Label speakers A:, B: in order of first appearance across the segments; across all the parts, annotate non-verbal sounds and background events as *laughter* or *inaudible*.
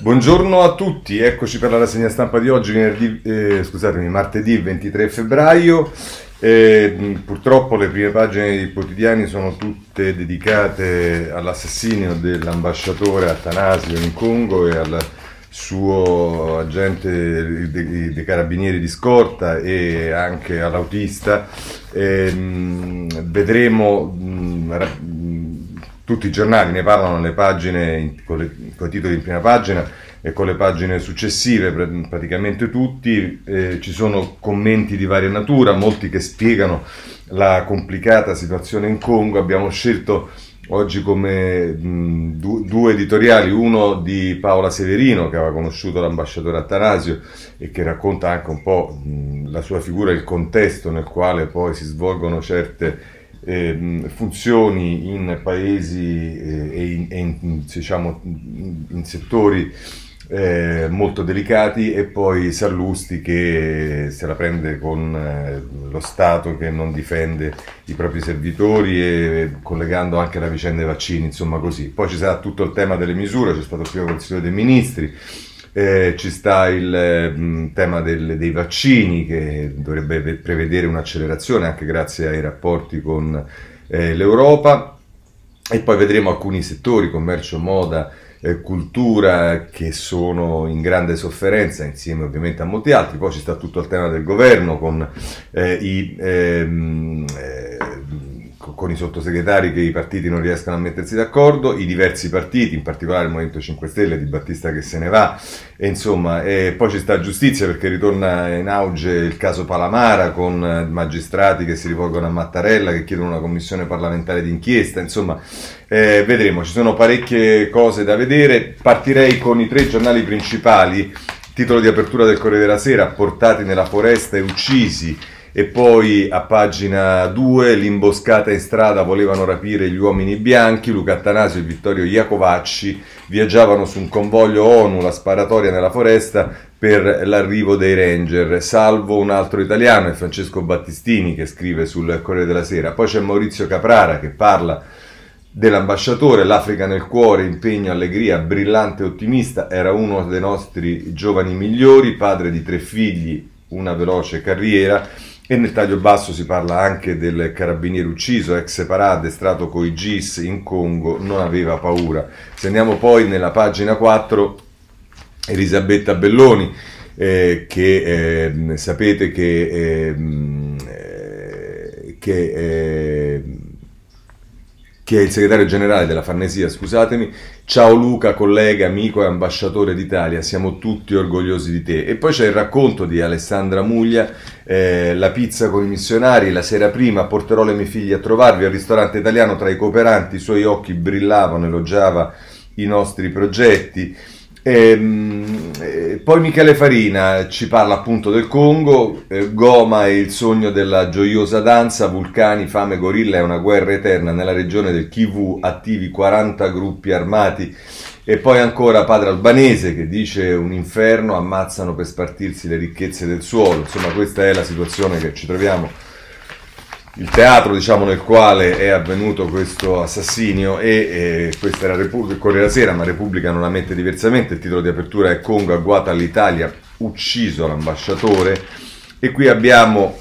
A: Buongiorno a tutti, eccoci per la rassegna stampa di oggi, venerdì, eh, scusatemi, martedì 23 febbraio. Eh, purtroppo le prime pagine dei quotidiani sono tutte dedicate all'assassinio dell'ambasciatore Atanasio in Congo e al suo agente dei, dei carabinieri di scorta e anche all'autista. Eh, vedremo mh, tutti i giornali ne parlano le pagine con, le, con i titoli in prima pagina e con le pagine successive, praticamente tutti, eh, ci sono commenti di varia natura, molti che spiegano la complicata situazione in Congo, abbiamo scelto oggi come mh, du- due editoriali, uno di Paola Severino che aveva conosciuto l'ambasciatore Attanasio e che racconta anche un po' mh, la sua figura, il contesto nel quale poi si svolgono certe eh, funzioni in paesi eh, e in, e in, diciamo, in settori eh, molto delicati e poi Sallusti che se la prende con eh, lo Stato che non difende i propri servitori e collegando anche la vicenda dei vaccini, insomma così. Poi ci sarà tutto il tema delle misure, c'è stato il primo Consiglio dei Ministri, eh, ci sta il mh, tema del, dei vaccini che dovrebbe prevedere un'accelerazione anche grazie ai rapporti con eh, l'Europa. E poi vedremo alcuni settori, commercio, moda, eh, cultura che sono in grande sofferenza insieme ovviamente a molti altri, poi ci sta tutto il tema del governo con eh, i... Ehm, eh, con i sottosegretari che i partiti non riescono a mettersi d'accordo, i diversi partiti, in particolare il Movimento 5 Stelle di Battista che se ne va, e insomma, e poi ci sta giustizia perché ritorna in auge il caso Palamara con magistrati che si rivolgono a Mattarella, che chiedono una commissione parlamentare d'inchiesta, insomma, eh, vedremo, ci sono parecchie cose da vedere, partirei con i tre giornali principali, titolo di apertura del Corriere della Sera, portati nella foresta e uccisi, e poi a pagina 2 l'imboscata in strada volevano rapire gli uomini bianchi, Luca Attanasio e Vittorio Iacovacci viaggiavano su un convoglio ONU, la sparatoria nella foresta per l'arrivo dei ranger, salvo un altro italiano, è Francesco Battistini che scrive sul Corriere della Sera, poi c'è Maurizio Caprara che parla dell'ambasciatore, l'Africa nel cuore, impegno, allegria, brillante ottimista, era uno dei nostri giovani migliori, padre di tre figli, una veloce carriera, e nel taglio basso si parla anche del carabiniere ucciso, ex separato, addestrato coi GIS in Congo, non aveva paura. Se andiamo poi nella pagina 4, Elisabetta Belloni, eh, che eh, sapete che, ehm, eh, che eh, che è il segretario generale della Farnesia, scusatemi. Ciao Luca, collega, amico e ambasciatore d'Italia, siamo tutti orgogliosi di te. E poi c'è il racconto di Alessandra Muglia, eh, la pizza con i missionari, la sera prima porterò le mie figlie a trovarvi al ristorante italiano tra i cooperanti, i suoi occhi brillavano, elogiava i nostri progetti. E, ehm, e, poi Michele Farina ci parla appunto del Congo, eh, Goma è il sogno della gioiosa danza, vulcani, fame, gorilla è una guerra eterna nella regione del Kivu, attivi 40 gruppi armati. E poi ancora Padre Albanese che dice un inferno, ammazzano per spartirsi le ricchezze del suolo, insomma questa è la situazione che ci troviamo il teatro diciamo, nel quale è avvenuto questo assassinio e eh, questa era Repubblica, Corriere Sera, ma Repubblica non la mette diversamente, il titolo di apertura è Congo agguata all'Italia, ucciso l'ambasciatore. E qui abbiamo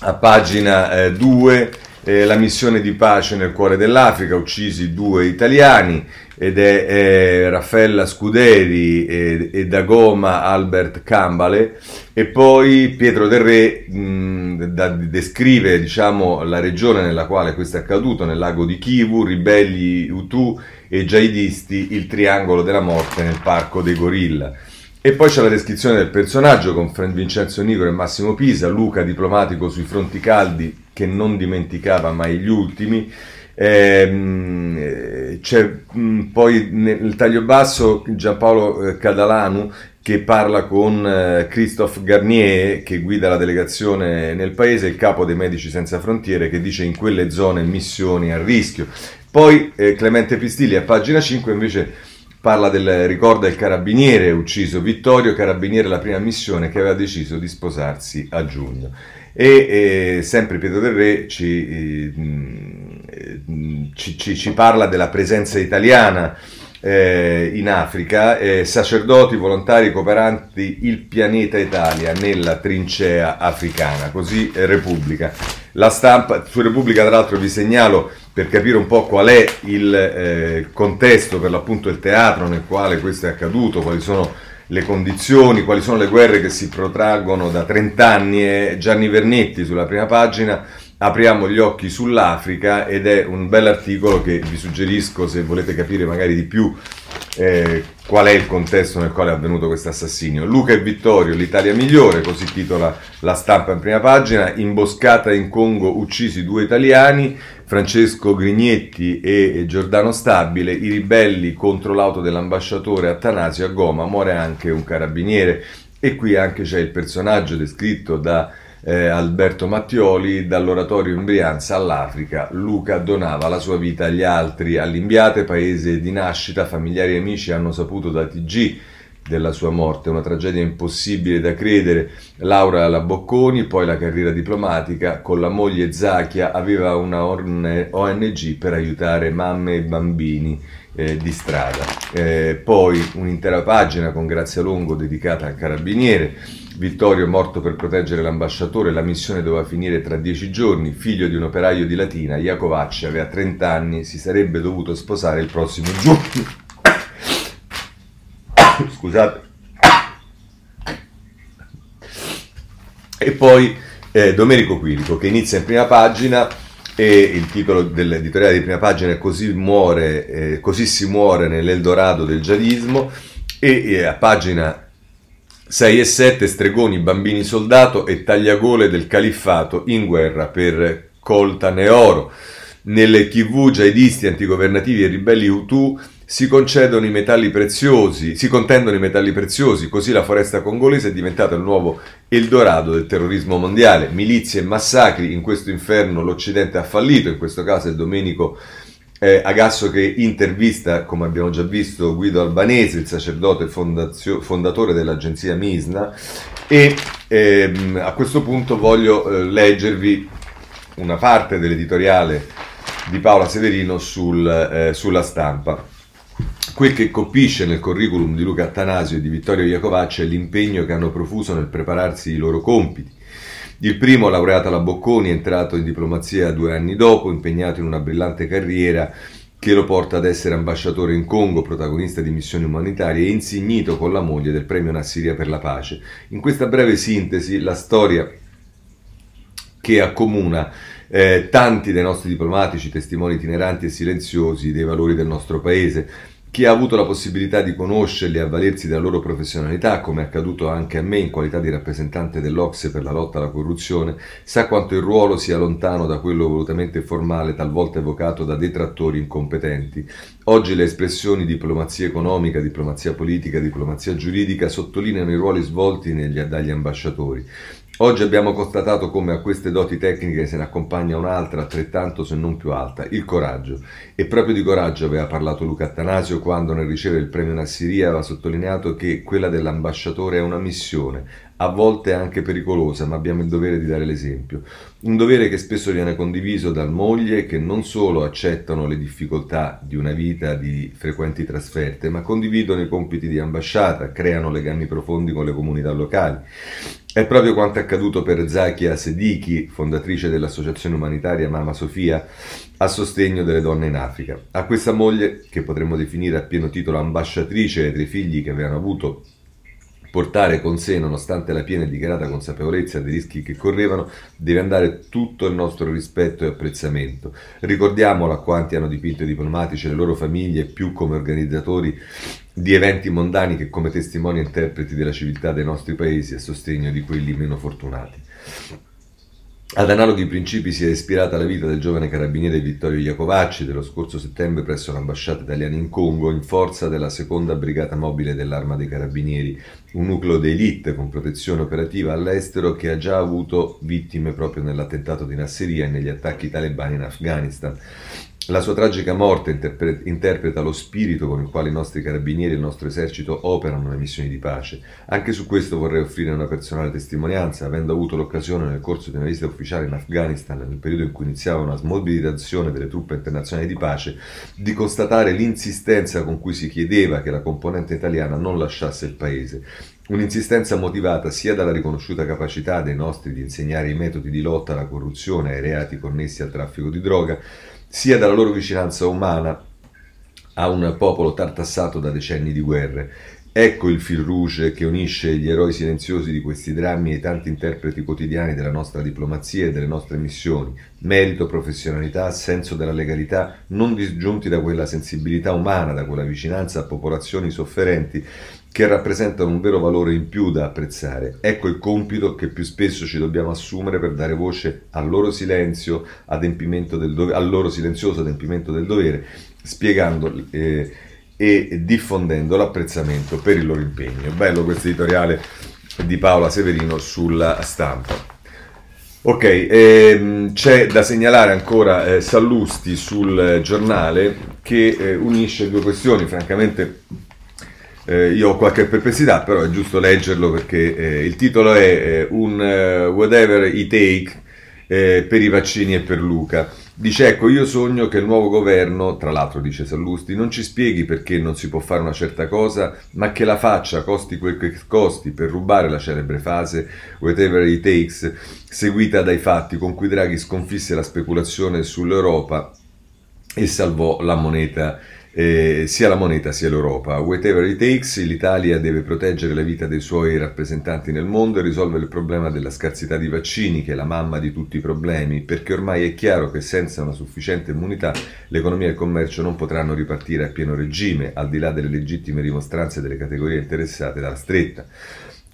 A: a pagina 2 eh, eh, la missione di pace nel cuore dell'Africa, uccisi due italiani ed è eh, Raffaella Scuderi e, e Dagoma Albert Cambale e poi Pietro Del Re mh, da, descrive diciamo, la regione nella quale questo è accaduto, nel lago di Kivu, ribelli Hutu e jihadisti, il triangolo della morte nel parco dei gorilla. E poi c'è la descrizione del personaggio con Vincenzo Nigro e Massimo Pisa, Luca diplomatico sui fronti caldi che non dimenticava mai gli ultimi. Eh, c'è mh, poi nel taglio basso Giampaolo eh, Cadalanu che parla con eh, Christophe Garnier, che guida la delegazione nel paese, il capo dei Medici Senza Frontiere, che dice in quelle zone missioni a rischio. Poi eh, Clemente Pistilli a pagina 5 invece parla del ricorda il carabiniere ucciso Vittorio, carabiniere la prima missione che aveva deciso di sposarsi a giugno. E eh, sempre Pietro del Re ci, eh, ci, ci, ci parla della presenza italiana eh, in Africa, eh, sacerdoti, volontari, cooperanti, il pianeta Italia nella trincea africana, così eh, Repubblica. La stampa, su Repubblica tra l'altro vi segnalo per capire un po' qual è il eh, contesto, per l'appunto il teatro nel quale questo è accaduto, quali sono le condizioni, quali sono le guerre che si protraggono da 30 anni, è Gianni Vernetti sulla prima pagina apriamo gli occhi sull'Africa ed è un bell'articolo che vi suggerisco se volete capire magari di più eh, qual è il contesto nel quale è avvenuto questo assassinio. Luca e Vittorio, l'Italia migliore, così titola la stampa in prima pagina, imboscata in Congo, uccisi due italiani, Francesco Grignetti e Giordano Stabile, i ribelli contro l'auto dell'ambasciatore Attanasio a Goma, muore anche un carabiniere. E qui anche c'è il personaggio descritto da eh, Alberto Mattioli, dall'oratorio in Brianza all'Africa, Luca donava la sua vita agli altri, all'Imbiate, paese di nascita, familiari e amici hanno saputo da TG della sua morte, una tragedia impossibile da credere. Laura alla Bocconi, poi la carriera diplomatica, con la moglie Zacchia aveva una ONG per aiutare mamme e bambini eh, di strada. Eh, poi un'intera pagina con Grazia Longo dedicata al carabiniere. Vittorio morto per proteggere l'ambasciatore, la missione doveva finire tra dieci giorni, figlio di un operaio di Latina, Iacovacci aveva 30 anni, si sarebbe dovuto sposare il prossimo giugno. *coughs* Scusate. E poi eh, Domenico Quirico che inizia in prima pagina e il titolo dell'editoriale di prima pagina è Così, muore, eh, così si muore nell'Eldorado del giadismo e eh, a pagina 6 e 7 stregoni, bambini soldato e tagliagole del califfato in guerra per coltane oro. Nelle tv jihadisti antigovernativi e ribelli Hutu si concedono i metalli preziosi, si contendono i metalli preziosi, così la foresta congolese è diventata il nuovo Eldorado del terrorismo mondiale. Milizie e massacri, in questo inferno l'Occidente ha fallito, in questo caso è Domenico eh, Agasso che intervista, come abbiamo già visto, Guido Albanese, il sacerdote fondazio- fondatore dell'agenzia Misna, e ehm, a questo punto voglio eh, leggervi una parte dell'editoriale di Paola Severino sul, eh, sulla stampa. Quel che colpisce nel curriculum di Luca Attanasio e di Vittorio Iacovacci è l'impegno che hanno profuso nel prepararsi i loro compiti il primo, laureato alla Bocconi, è entrato in diplomazia due anni dopo, impegnato in una brillante carriera che lo porta ad essere ambasciatore in Congo, protagonista di missioni umanitarie e insignito con la moglie del premio Nassiria per la pace. In questa breve sintesi, la storia che accomuna eh, tanti dei nostri diplomatici, testimoni itineranti e silenziosi dei valori del nostro paese, chi ha avuto la possibilità di conoscerli e avvalersi della loro professionalità, come è accaduto anche a me in qualità di rappresentante dell'Ocse per la lotta alla corruzione, sa quanto il ruolo sia lontano da quello volutamente formale, talvolta evocato da detrattori incompetenti. Oggi le espressioni diplomazia economica, diplomazia politica, diplomazia giuridica sottolineano i ruoli svolti negli, dagli ambasciatori. Oggi abbiamo constatato come a queste doti tecniche se ne accompagna un'altra altrettanto se non più alta, il coraggio. E proprio di coraggio aveva parlato Luca Attanasio quando nel ricevere il premio Nassiria aveva sottolineato che quella dell'ambasciatore è una missione, a volte anche pericolosa, ma abbiamo il dovere di dare l'esempio. Un dovere che spesso viene condiviso da moglie che non solo accettano le difficoltà di una vita di frequenti trasferte, ma condividono i compiti di ambasciata, creano legami profondi con le comunità locali. È proprio quanto accaduto per Zakia Sediki, fondatrice dell'associazione umanitaria Mama Sofia, a sostegno delle donne in Africa. A questa moglie, che potremmo definire a pieno titolo ambasciatrice dei figli che avevano avuto portare con sé, nonostante la piena e dichiarata consapevolezza dei rischi che correvano, deve andare tutto il nostro rispetto e apprezzamento. Ricordiamolo a quanti hanno dipinto i diplomatici e le loro famiglie più come organizzatori di eventi mondani che come testimoni e interpreti della civiltà dei nostri paesi a sostegno di quelli meno fortunati. Ad analoghi principi si è ispirata la vita del giovane carabiniere Vittorio Iacovacci dello scorso settembre presso l'ambasciata italiana in Congo in forza della seconda brigata mobile dell'Arma dei Carabinieri, un nucleo d'elite con protezione operativa all'estero che ha già avuto vittime proprio nell'attentato di Nasseria e negli attacchi talebani in Afghanistan. La sua tragica morte interpre- interpreta lo spirito con il quale i nostri carabinieri e il nostro esercito operano nelle missioni di pace. Anche su questo vorrei offrire una personale testimonianza, avendo avuto l'occasione nel corso di una visita ufficiale in Afghanistan, nel periodo in cui iniziava una smobilitazione delle truppe internazionali di pace, di constatare l'insistenza con cui si chiedeva che la componente italiana non lasciasse il paese. Un'insistenza motivata sia dalla riconosciuta capacità dei nostri di insegnare i metodi di lotta alla corruzione e ai reati connessi al traffico di droga, sia dalla loro vicinanza umana a un popolo tartassato da decenni di guerre. Ecco il fil rouge che unisce gli eroi silenziosi di questi drammi e i tanti interpreti quotidiani della nostra diplomazia e delle nostre missioni. Merito, professionalità, senso della legalità, non disgiunti da quella sensibilità umana, da quella vicinanza a popolazioni sofferenti che rappresentano un vero valore in più da apprezzare. Ecco il compito che più spesso ci dobbiamo assumere per dare voce al loro silenzio, dovere, al loro silenzioso adempimento del dovere, spiegando eh, e diffondendo l'apprezzamento per il loro impegno. Bello questo editoriale di Paola Severino sulla stampa. Ok, ehm, c'è da segnalare ancora eh, Sallusti sul giornale che eh, unisce due questioni, francamente eh, io ho qualche perplessità, però è giusto leggerlo perché eh, il titolo è eh, un uh, whatever it take eh, per i vaccini e per Luca. Dice ecco io sogno che il nuovo governo, tra l'altro dice Sallusti, non ci spieghi perché non si può fare una certa cosa, ma che la faccia costi quel che costi per rubare la celebre fase whatever it takes, seguita dai fatti con cui Draghi sconfisse la speculazione sull'Europa e salvò la moneta eh, sia la moneta sia l'Europa. Whatever it takes, l'Italia deve proteggere la vita dei suoi rappresentanti nel mondo e risolvere il problema della scarsità di vaccini, che è la mamma di tutti i problemi, perché ormai è chiaro che senza una sufficiente immunità l'economia e il commercio non potranno ripartire a pieno regime, al di là delle legittime dimostranze delle categorie interessate dalla stretta.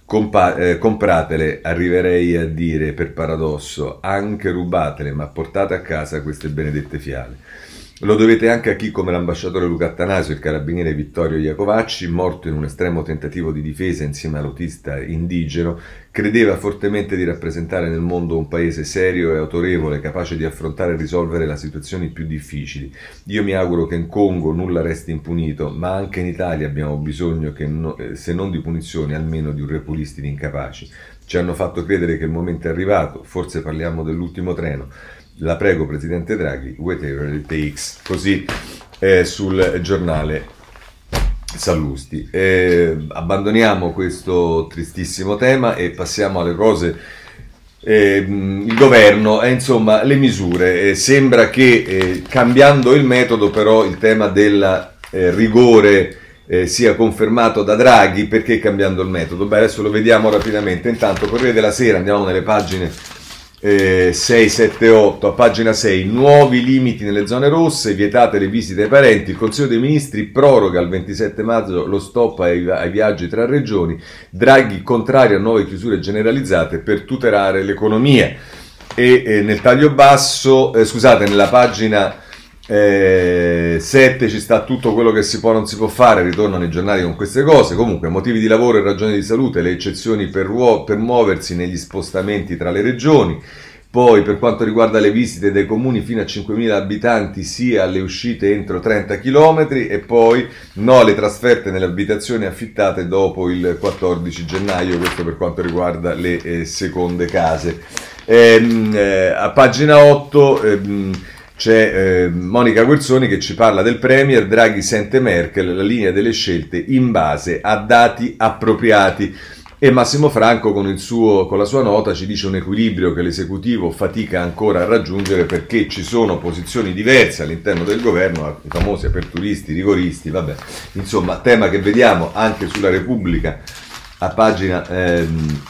A: Compa- eh, compratele, arriverei a dire per paradosso, anche rubatele, ma portate a casa queste benedette fiale. Lo dovete anche a chi come l'ambasciatore Luca Attanasio, il carabiniere Vittorio Iacovacci, morto in un estremo tentativo di difesa insieme all'autista indigeno, credeva fortemente di rappresentare nel mondo un paese serio e autorevole, capace di affrontare e risolvere le situazioni più difficili. Io mi auguro che in Congo nulla resti impunito, ma anche in Italia abbiamo bisogno, no, eh, se non di punizioni, almeno di un repolisti di incapaci. Ci hanno fatto credere che il momento è arrivato, forse parliamo dell'ultimo treno. La prego, Presidente Draghi, whatever it takes. Così eh, sul giornale Sallusti. Eh, abbandoniamo questo tristissimo tema e passiamo alle cose. Eh, il governo e insomma le misure. Eh, sembra che eh, cambiando il metodo, però, il tema del eh, rigore sia confermato da Draghi. Perché cambiando il metodo? Beh, adesso lo vediamo rapidamente. Intanto, Corriere della Sera, andiamo nelle pagine eh, 6, 7, 8, a pagina 6, nuovi limiti nelle zone rosse, vietate le visite ai parenti, il Consiglio dei Ministri proroga il 27 maggio lo stop ai, ai viaggi tra regioni, Draghi contrario a nuove chiusure generalizzate per tutelare l'economia. E eh, nel taglio basso, eh, scusate, nella pagina 7 eh, ci sta tutto quello che si può non si può fare, ritornano i giornali con queste cose. Comunque, motivi di lavoro e ragioni di salute, le eccezioni per, ruo- per muoversi negli spostamenti tra le regioni. Poi, per quanto riguarda le visite dei comuni fino a 5.000 abitanti, sia alle uscite entro 30 km e poi no alle trasferte nelle abitazioni affittate dopo il 14 gennaio, questo per quanto riguarda le eh, seconde case. Ehm, eh, a pagina 8 ehm, c'è eh, Monica Guerzoni che ci parla del Premier, Draghi sente Merkel, la linea delle scelte in base a dati appropriati. E Massimo Franco con, suo, con, la sua nota ci dice un equilibrio che l'esecutivo fatica ancora a raggiungere perché ci sono posizioni diverse all'interno del governo, i famosi aperturisti, rigoristi, vabbè, insomma, tema che vediamo anche sulla Repubblica a pagina ehm,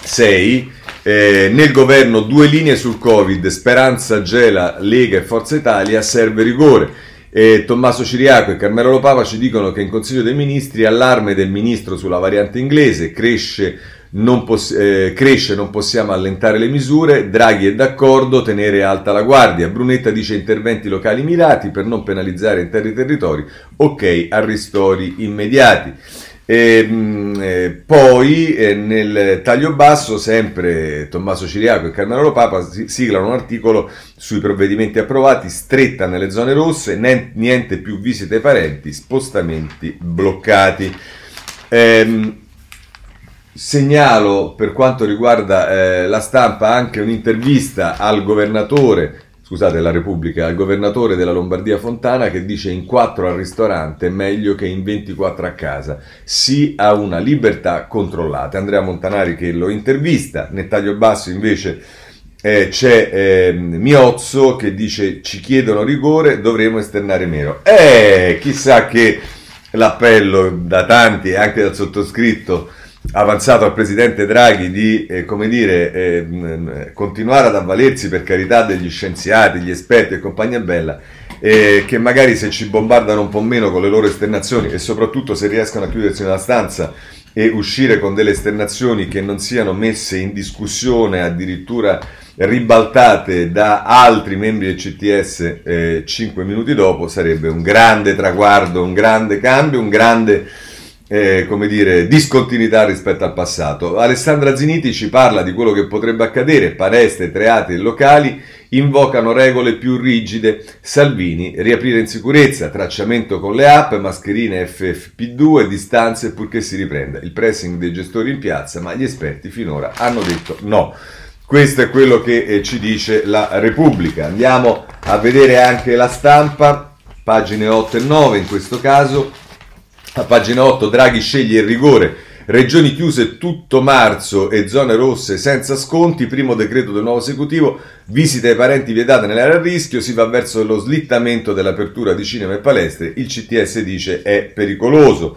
A: 6 eh, nel governo due linee sul Covid, Speranza, Gela, Lega e Forza Italia, serve rigore. Eh, Tommaso Ciriaco e Carmelo Lopava ci dicono che in Consiglio dei Ministri allarme del Ministro sulla variante inglese, cresce non, poss- eh, cresce, non possiamo allentare le misure, Draghi è d'accordo, tenere alta la guardia, Brunetta dice interventi locali mirati per non penalizzare interi territori, ok a ristori immediati. E, ehm, eh, poi eh, nel taglio basso, sempre Tommaso Ciriaco e Carmelo Papa siglano un articolo sui provvedimenti approvati, stretta nelle zone rosse, niente più visite ai parenti, spostamenti bloccati. Eh, segnalo per quanto riguarda eh, la stampa anche un'intervista al governatore scusate, la Repubblica, al governatore della Lombardia Fontana che dice in 4 al ristorante è meglio che in 24 a casa. Sì a una libertà controllata. Andrea Montanari che lo intervista, nel taglio basso invece eh, c'è eh, Miozzo che dice ci chiedono rigore, dovremo esternare meno. Eh, chissà che l'appello da tanti e anche dal sottoscritto avanzato al presidente Draghi di eh, dire, eh, continuare ad avvalersi per carità degli scienziati, gli esperti e compagnia bella, eh, che magari se ci bombardano un po' meno con le loro esternazioni e soprattutto se riescono a chiudersi nella stanza e uscire con delle esternazioni che non siano messe in discussione, addirittura ribaltate da altri membri del CTS eh, 5 minuti dopo, sarebbe un grande traguardo, un grande cambio, un grande eh, come dire, discontinuità rispetto al passato. Alessandra Ziniti ci parla di quello che potrebbe accadere, palestre, teatri e locali invocano regole più rigide, Salvini riaprire in sicurezza, tracciamento con le app, mascherine FFP2, distanze purché si riprenda il pressing dei gestori in piazza, ma gli esperti finora hanno detto no. Questo è quello che eh, ci dice la Repubblica. Andiamo a vedere anche la stampa, pagine 8 e 9 in questo caso. A pagina 8 Draghi sceglie il rigore. Regioni chiuse tutto marzo e zone rosse senza sconti, primo decreto del nuovo esecutivo, visite ai parenti vietate nell'area a rischio, si va verso lo slittamento dell'apertura di cinema e palestre, il CTS dice è pericoloso.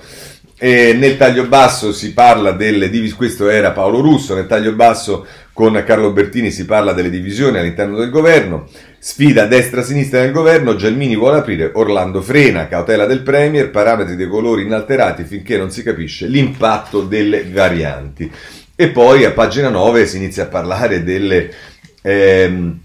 A: E nel taglio basso si parla delle divisioni, questo era Paolo Russo, nel taglio basso con Carlo Bertini si parla delle divisioni all'interno del governo, sfida destra-sinistra nel governo, Gelmini vuole aprire, Orlando frena, cautela del Premier, parametri dei colori inalterati finché non si capisce l'impatto delle varianti. E poi a pagina 9 si inizia a parlare delle... Ehm,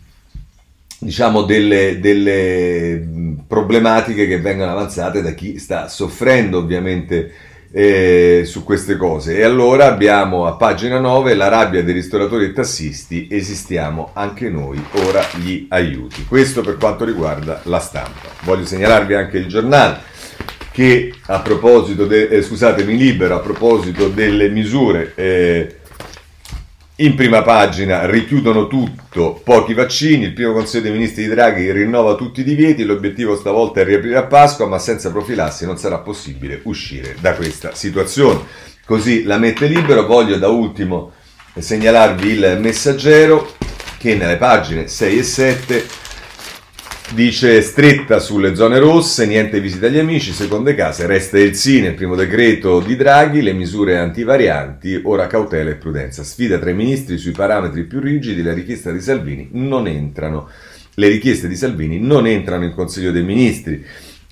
A: diciamo delle, delle problematiche che vengono avanzate da chi sta soffrendo ovviamente eh, su queste cose. E allora abbiamo a pagina 9 la rabbia dei ristoratori e tassisti, esistiamo anche noi, ora gli aiuti. Questo per quanto riguarda la stampa. Voglio segnalarvi anche il giornale che a proposito, de, eh, scusatemi, libero, a proposito delle misure eh, in prima pagina richiudono tutto, pochi vaccini, il primo Consiglio dei Ministri di Draghi rinnova tutti i divieti, l'obiettivo stavolta è riaprire a Pasqua, ma senza profilassi non sarà possibile uscire da questa situazione. Così la mette libero, voglio da ultimo segnalarvi il messaggero che nelle pagine 6 e 7 Dice stretta sulle zone rosse, niente visita agli amici, seconde case, resta il sì nel primo decreto di Draghi, le misure antivarianti, ora cautela e prudenza. Sfida tra i ministri sui parametri più rigidi, le richieste di Salvini non entrano. Le richieste di Salvini non entrano in Consiglio dei Ministri.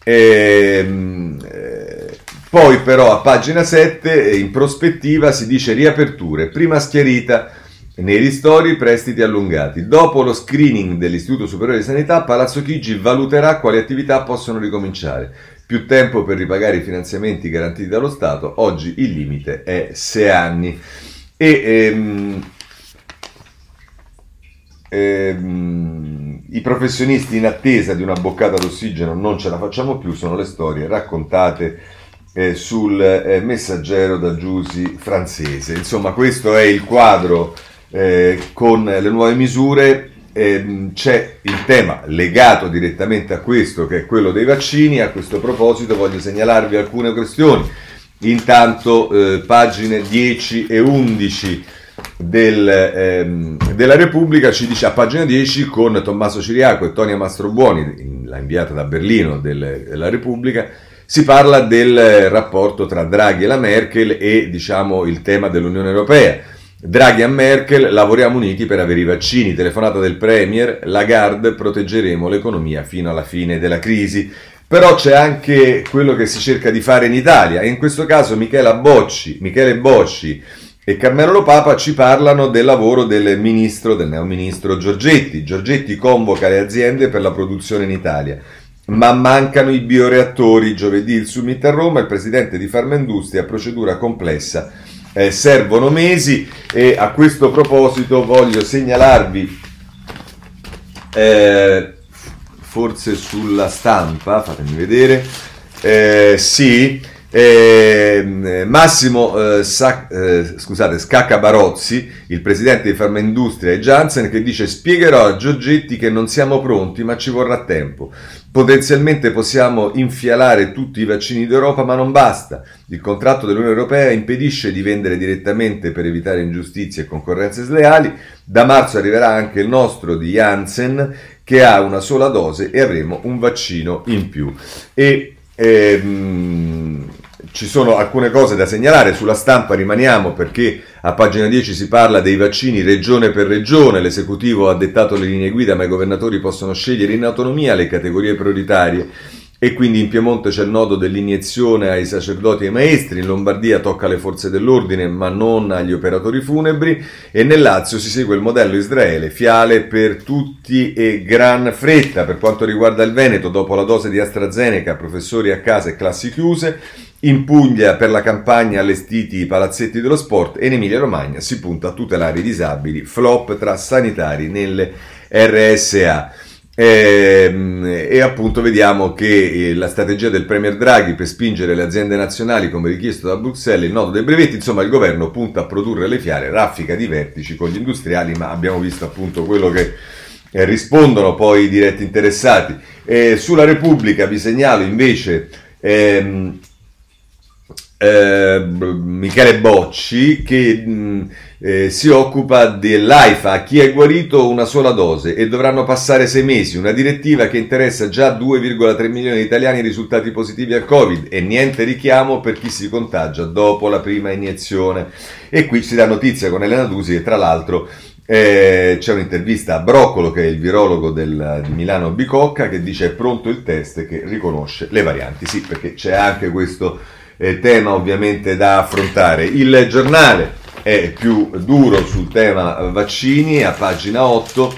A: Ehm, eh, poi però a pagina 7 in prospettiva si dice riaperture, prima schiarita nei ristori prestiti allungati. Dopo lo screening dell'Istituto Superiore di Sanità, Palazzo Chigi valuterà quali attività possono ricominciare. Più tempo per ripagare i finanziamenti garantiti dallo Stato, oggi il limite è 6 anni. E ehm, ehm, i professionisti in attesa di una boccata d'ossigeno non ce la facciamo più, sono le storie raccontate eh, sul eh, messaggero da Giusi francese. Insomma, questo è il quadro eh, con le nuove misure eh, c'è il tema legato direttamente a questo, che è quello dei vaccini. A questo proposito voglio segnalarvi alcune questioni. Intanto, eh, pagine 10 e 11 del, ehm, della Repubblica ci dice a pagina 10 con Tommaso Ciriaco e Tonia Mastrobuoni, la inviata da Berlino del, della Repubblica, si parla del rapporto tra Draghi e la Merkel e diciamo il tema dell'Unione Europea. Draghi a Merkel, lavoriamo uniti per avere i vaccini. Telefonata del Premier, Lagarde, proteggeremo l'economia fino alla fine della crisi. Però c'è anche quello che si cerca di fare in Italia e in questo caso Bocci, Michele Bocci e Carmelo Lopapa ci parlano del lavoro del ministro, del neoministro Giorgetti. Giorgetti convoca le aziende per la produzione in Italia. ma mancano i bioreattori. Giovedì il summit a Roma, il presidente di Farmindustria, procedura complessa, eh, servono mesi e a questo proposito voglio segnalarvi, eh, forse sulla stampa, fatemi vedere, eh, sì, eh, Massimo eh, Sac- eh, scusate, Scacca Barozzi, il presidente di Farmaindustria e Janssen, che dice spiegherò a Giorgetti che non siamo pronti ma ci vorrà tempo. Potenzialmente possiamo infialare tutti i vaccini d'Europa ma non basta. Il contratto dell'Unione Europea impedisce di vendere direttamente per evitare ingiustizie e concorrenze sleali. Da marzo arriverà anche il nostro di Janssen che ha una sola dose e avremo un vaccino in più. E ehm, ci sono alcune cose da segnalare, sulla stampa rimaniamo perché a pagina 10 si parla dei vaccini regione per regione, l'esecutivo ha dettato le linee guida ma i governatori possono scegliere in autonomia le categorie prioritarie e quindi in Piemonte c'è il nodo dell'iniezione ai sacerdoti e ai maestri, in Lombardia tocca alle forze dell'ordine ma non agli operatori funebri e nel Lazio si segue il modello Israele, fiale per tutti e gran fretta. Per quanto riguarda il Veneto, dopo la dose di AstraZeneca, professori a casa e classi chiuse, in Puglia per la campagna allestiti i palazzetti dello sport e in Emilia Romagna si punta a tutelare i disabili, flop tra sanitari nelle RSA. E, ehm, e, appunto vediamo che eh, la strategia del Premier Draghi per spingere le aziende nazionali, come richiesto da Bruxelles, il nodo dei brevetti, insomma il governo punta a produrre le fiere, raffica di vertici con gli industriali, ma abbiamo visto appunto quello che eh, rispondono poi i diretti interessati. Eh, sulla Repubblica vi segnalo invece ehm, eh, Michele Bocci che mh, eh, si occupa dell'AIFA chi è guarito una sola dose e dovranno passare sei mesi, una direttiva che interessa già 2,3 milioni di italiani risultati positivi al Covid e niente richiamo per chi si contagia dopo la prima iniezione. E qui si dà notizia con Elena Dusi e tra l'altro eh, c'è un'intervista a Broccolo che è il virologo del, di Milano Bicocca che dice è pronto il test che riconosce le varianti. Sì, perché c'è anche questo eh, tema ovviamente da affrontare. Il giornale è più duro sul tema vaccini, a pagina 8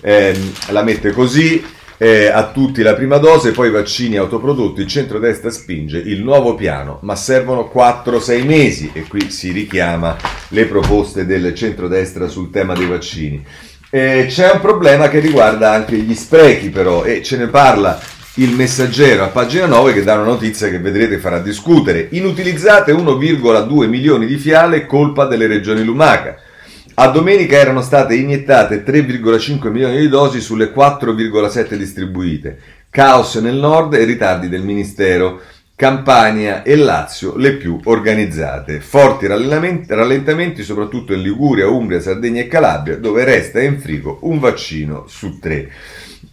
A: ehm, la mette così, eh, a tutti la prima dose, poi vaccini autoprodotti, il centrodestra spinge il nuovo piano, ma servono 4-6 mesi e qui si richiama le proposte del centrodestra sul tema dei vaccini. Eh, c'è un problema che riguarda anche gli sprechi però e ce ne parla il messaggero a pagina 9 che dà una notizia che vedrete farà discutere. Inutilizzate 1,2 milioni di fiale colpa delle regioni Lumaca. A domenica erano state iniettate 3,5 milioni di dosi sulle 4,7 distribuite. Caos nel nord e ritardi del Ministero. Campania e Lazio le più organizzate. Forti rallentamenti soprattutto in Liguria, Umbria, Sardegna e Calabria, dove resta in frigo un vaccino su tre.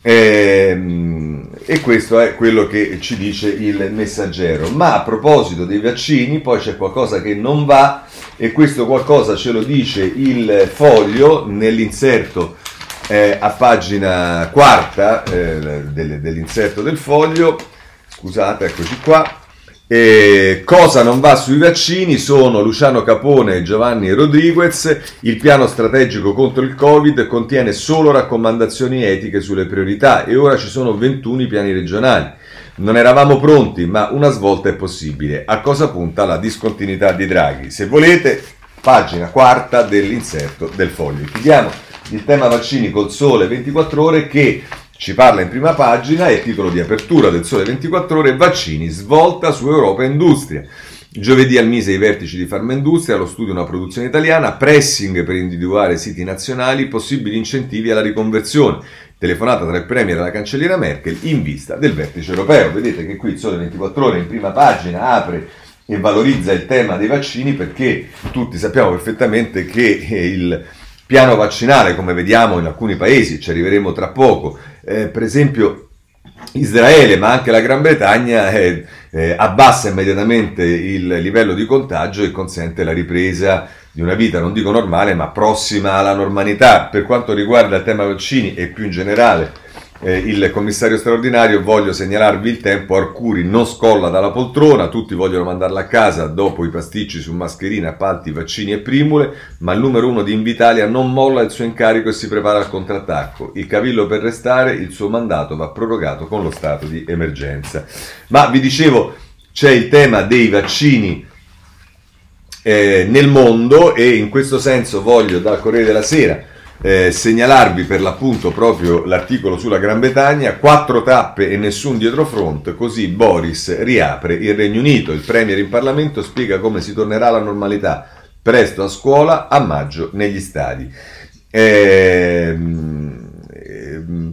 A: E, ehm, e, questo è quello che ci dice il messaggero. Ma a proposito dei vaccini, poi c'è qualcosa che non va e questo qualcosa ce lo dice il foglio nell'inserto eh, a pagina quarta eh, dell'inserto del foglio. Scusate, eccoci qua. E cosa non va sui vaccini sono Luciano Capone e Giovanni Rodriguez. Il piano strategico contro il Covid contiene solo raccomandazioni etiche sulle priorità e ora ci sono 21 piani regionali. Non eravamo pronti, ma una svolta è possibile. A cosa punta la discontinuità di Draghi? Se volete, pagina quarta dell'inserto del foglio. Chiudiamo il tema vaccini col sole 24 ore che ci parla in prima pagina e titolo di apertura del Sole 24 Ore, vaccini, svolta su Europa e Industria. Giovedì al Mise i vertici di Farmaindustria, allo studio una produzione italiana, pressing per individuare siti nazionali, possibili incentivi alla riconversione. Telefonata tra il Premier e la cancelliera Merkel in vista del vertice europeo. Vedete che qui il Sole 24 Ore in prima pagina apre e valorizza il tema dei vaccini perché tutti sappiamo perfettamente che il piano vaccinale, come vediamo in alcuni paesi, ci arriveremo tra poco, eh, per esempio Israele, ma anche la Gran Bretagna, eh, eh, abbassa immediatamente il livello di contagio e consente la ripresa di una vita, non dico normale, ma prossima alla normalità. Per quanto riguarda il tema vaccini e più in generale eh, il commissario straordinario, voglio segnalarvi il tempo, Arcuri non scolla dalla poltrona, tutti vogliono mandarla a casa dopo i pasticci su mascherine, appalti, vaccini e primule, ma il numero uno di Invitalia non molla il suo incarico e si prepara al contrattacco. Il cavillo per restare, il suo mandato va prorogato con lo stato di emergenza. Ma vi dicevo, c'è il tema dei vaccini eh, nel mondo e in questo senso voglio dal Corriere della Sera eh, segnalarvi per l'appunto proprio l'articolo sulla Gran Bretagna, quattro tappe e nessun dietrofront, così Boris riapre il Regno Unito, il Premier in Parlamento spiega come si tornerà alla normalità, presto a scuola, a maggio negli stadi. Eh,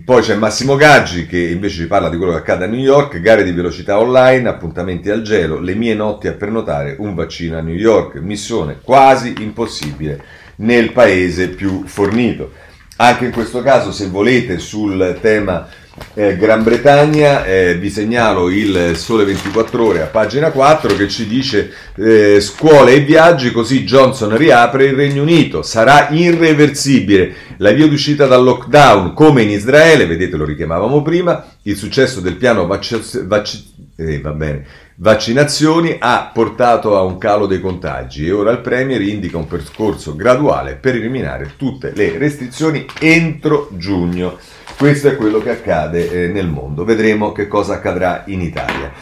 A: poi c'è Massimo Gaggi che invece ci parla di quello che accade a New York, gare di velocità online, appuntamenti al gelo, le mie notti a prenotare un vaccino a New York, missione quasi impossibile nel paese più fornito. Anche in questo caso, se volete, sul tema eh, Gran Bretagna, eh, vi segnalo il Sole 24 Ore a pagina 4 che ci dice eh, scuole e viaggi, così Johnson riapre il Regno Unito, sarà irreversibile la via d'uscita dal lockdown come in Israele, vedete lo richiamavamo prima, il successo del piano vac- vac- eh, va bene, vaccinazioni ha portato a un calo dei contagi e ora il Premier indica un percorso graduale per eliminare tutte le restrizioni entro giugno. Questo è quello che accade eh, nel mondo. Vedremo che cosa accadrà in Italia.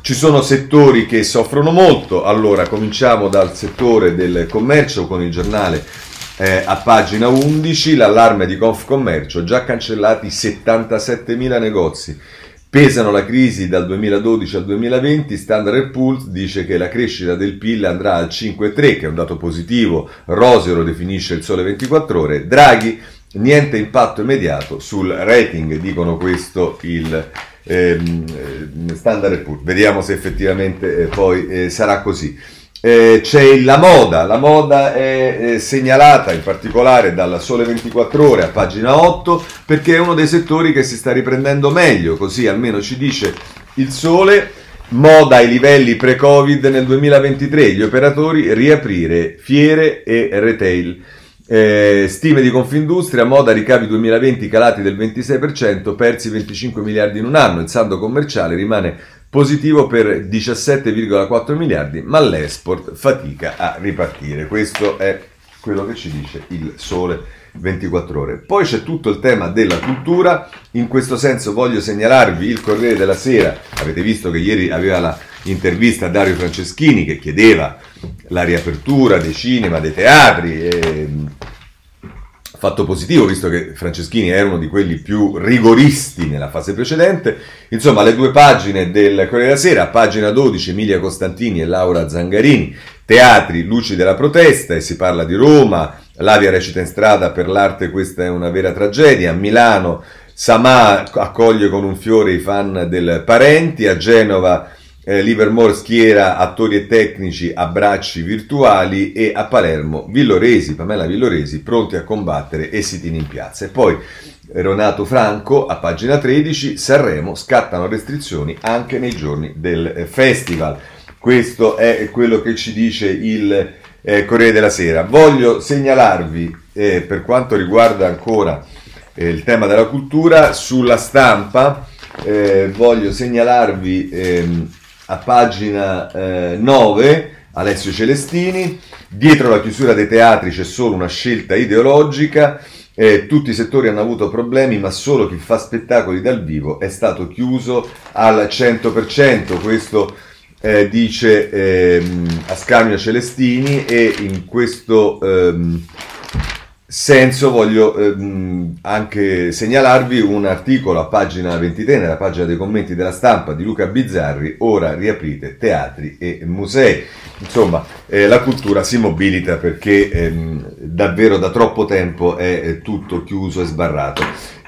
A: Ci sono settori che soffrono molto, allora cominciamo dal settore del commercio con il giornale eh, a pagina 11, l'allarme di Confcommercio, già cancellati 77.000 negozi. Pesano la crisi dal 2012 al 2020, Standard Poor's dice che la crescita del PIL andrà al 5,3, che è un dato positivo, Rosero definisce il sole 24 ore, Draghi niente impatto immediato sul rating, dicono questo il ehm, Standard Poor's. Vediamo se effettivamente eh, poi eh, sarà così. Eh, c'è la moda, la moda è eh, segnalata in particolare dal Sole 24 ore a pagina 8 perché è uno dei settori che si sta riprendendo meglio, così almeno ci dice il Sole. Moda ai livelli pre-Covid nel 2023, gli operatori riaprire fiere e retail. Eh, stime di Confindustria, moda ricavi 2020 calati del 26%, persi 25 miliardi in un anno, il saldo commerciale rimane positivo per 17,4 miliardi, ma l'export fatica a ripartire. Questo è quello che ci dice il Sole 24 ore. Poi c'è tutto il tema della cultura, in questo senso voglio segnalarvi il Corriere della Sera, avete visto che ieri aveva la intervista a Dario Franceschini che chiedeva la riapertura dei cinema, dei teatri. E, fatto positivo, visto che Franceschini era uno di quelli più rigoristi nella fase precedente. Insomma, le due pagine del Corriere della Sera, pagina 12 Emilia Costantini e Laura Zangarini, teatri, luci della protesta, e si parla di Roma, Lavia recita in strada per l'arte, questa è una vera tragedia, a Milano Samà accoglie con un fiore i fan del Parenti, a Genova eh, Livermore schiera attori e tecnici a bracci virtuali e a Palermo Villoresi, Pamela Villoresi, pronti a combattere e sit-in in piazza. E poi Renato Franco a pagina 13, Sanremo scattano restrizioni anche nei giorni del eh, festival. Questo è quello che ci dice il eh, Corriere della Sera. Voglio segnalarvi, eh, per quanto riguarda ancora eh, il tema della cultura, sulla stampa, eh, voglio segnalarvi ehm, a pagina eh, 9, Alessio Celestini, dietro la chiusura dei teatri c'è solo una scelta ideologica, eh, tutti i settori hanno avuto problemi, ma solo chi fa spettacoli dal vivo è stato chiuso al 100%, questo eh, dice ehm, Ascanio Celestini e in questo... Ehm, senso voglio ehm, anche segnalarvi un articolo a pagina 23, nella pagina dei commenti della stampa di Luca Bizzarri, ora riaprite teatri e musei. Insomma, eh, la cultura si mobilita perché ehm, davvero da troppo tempo è, è tutto chiuso e sbarrato.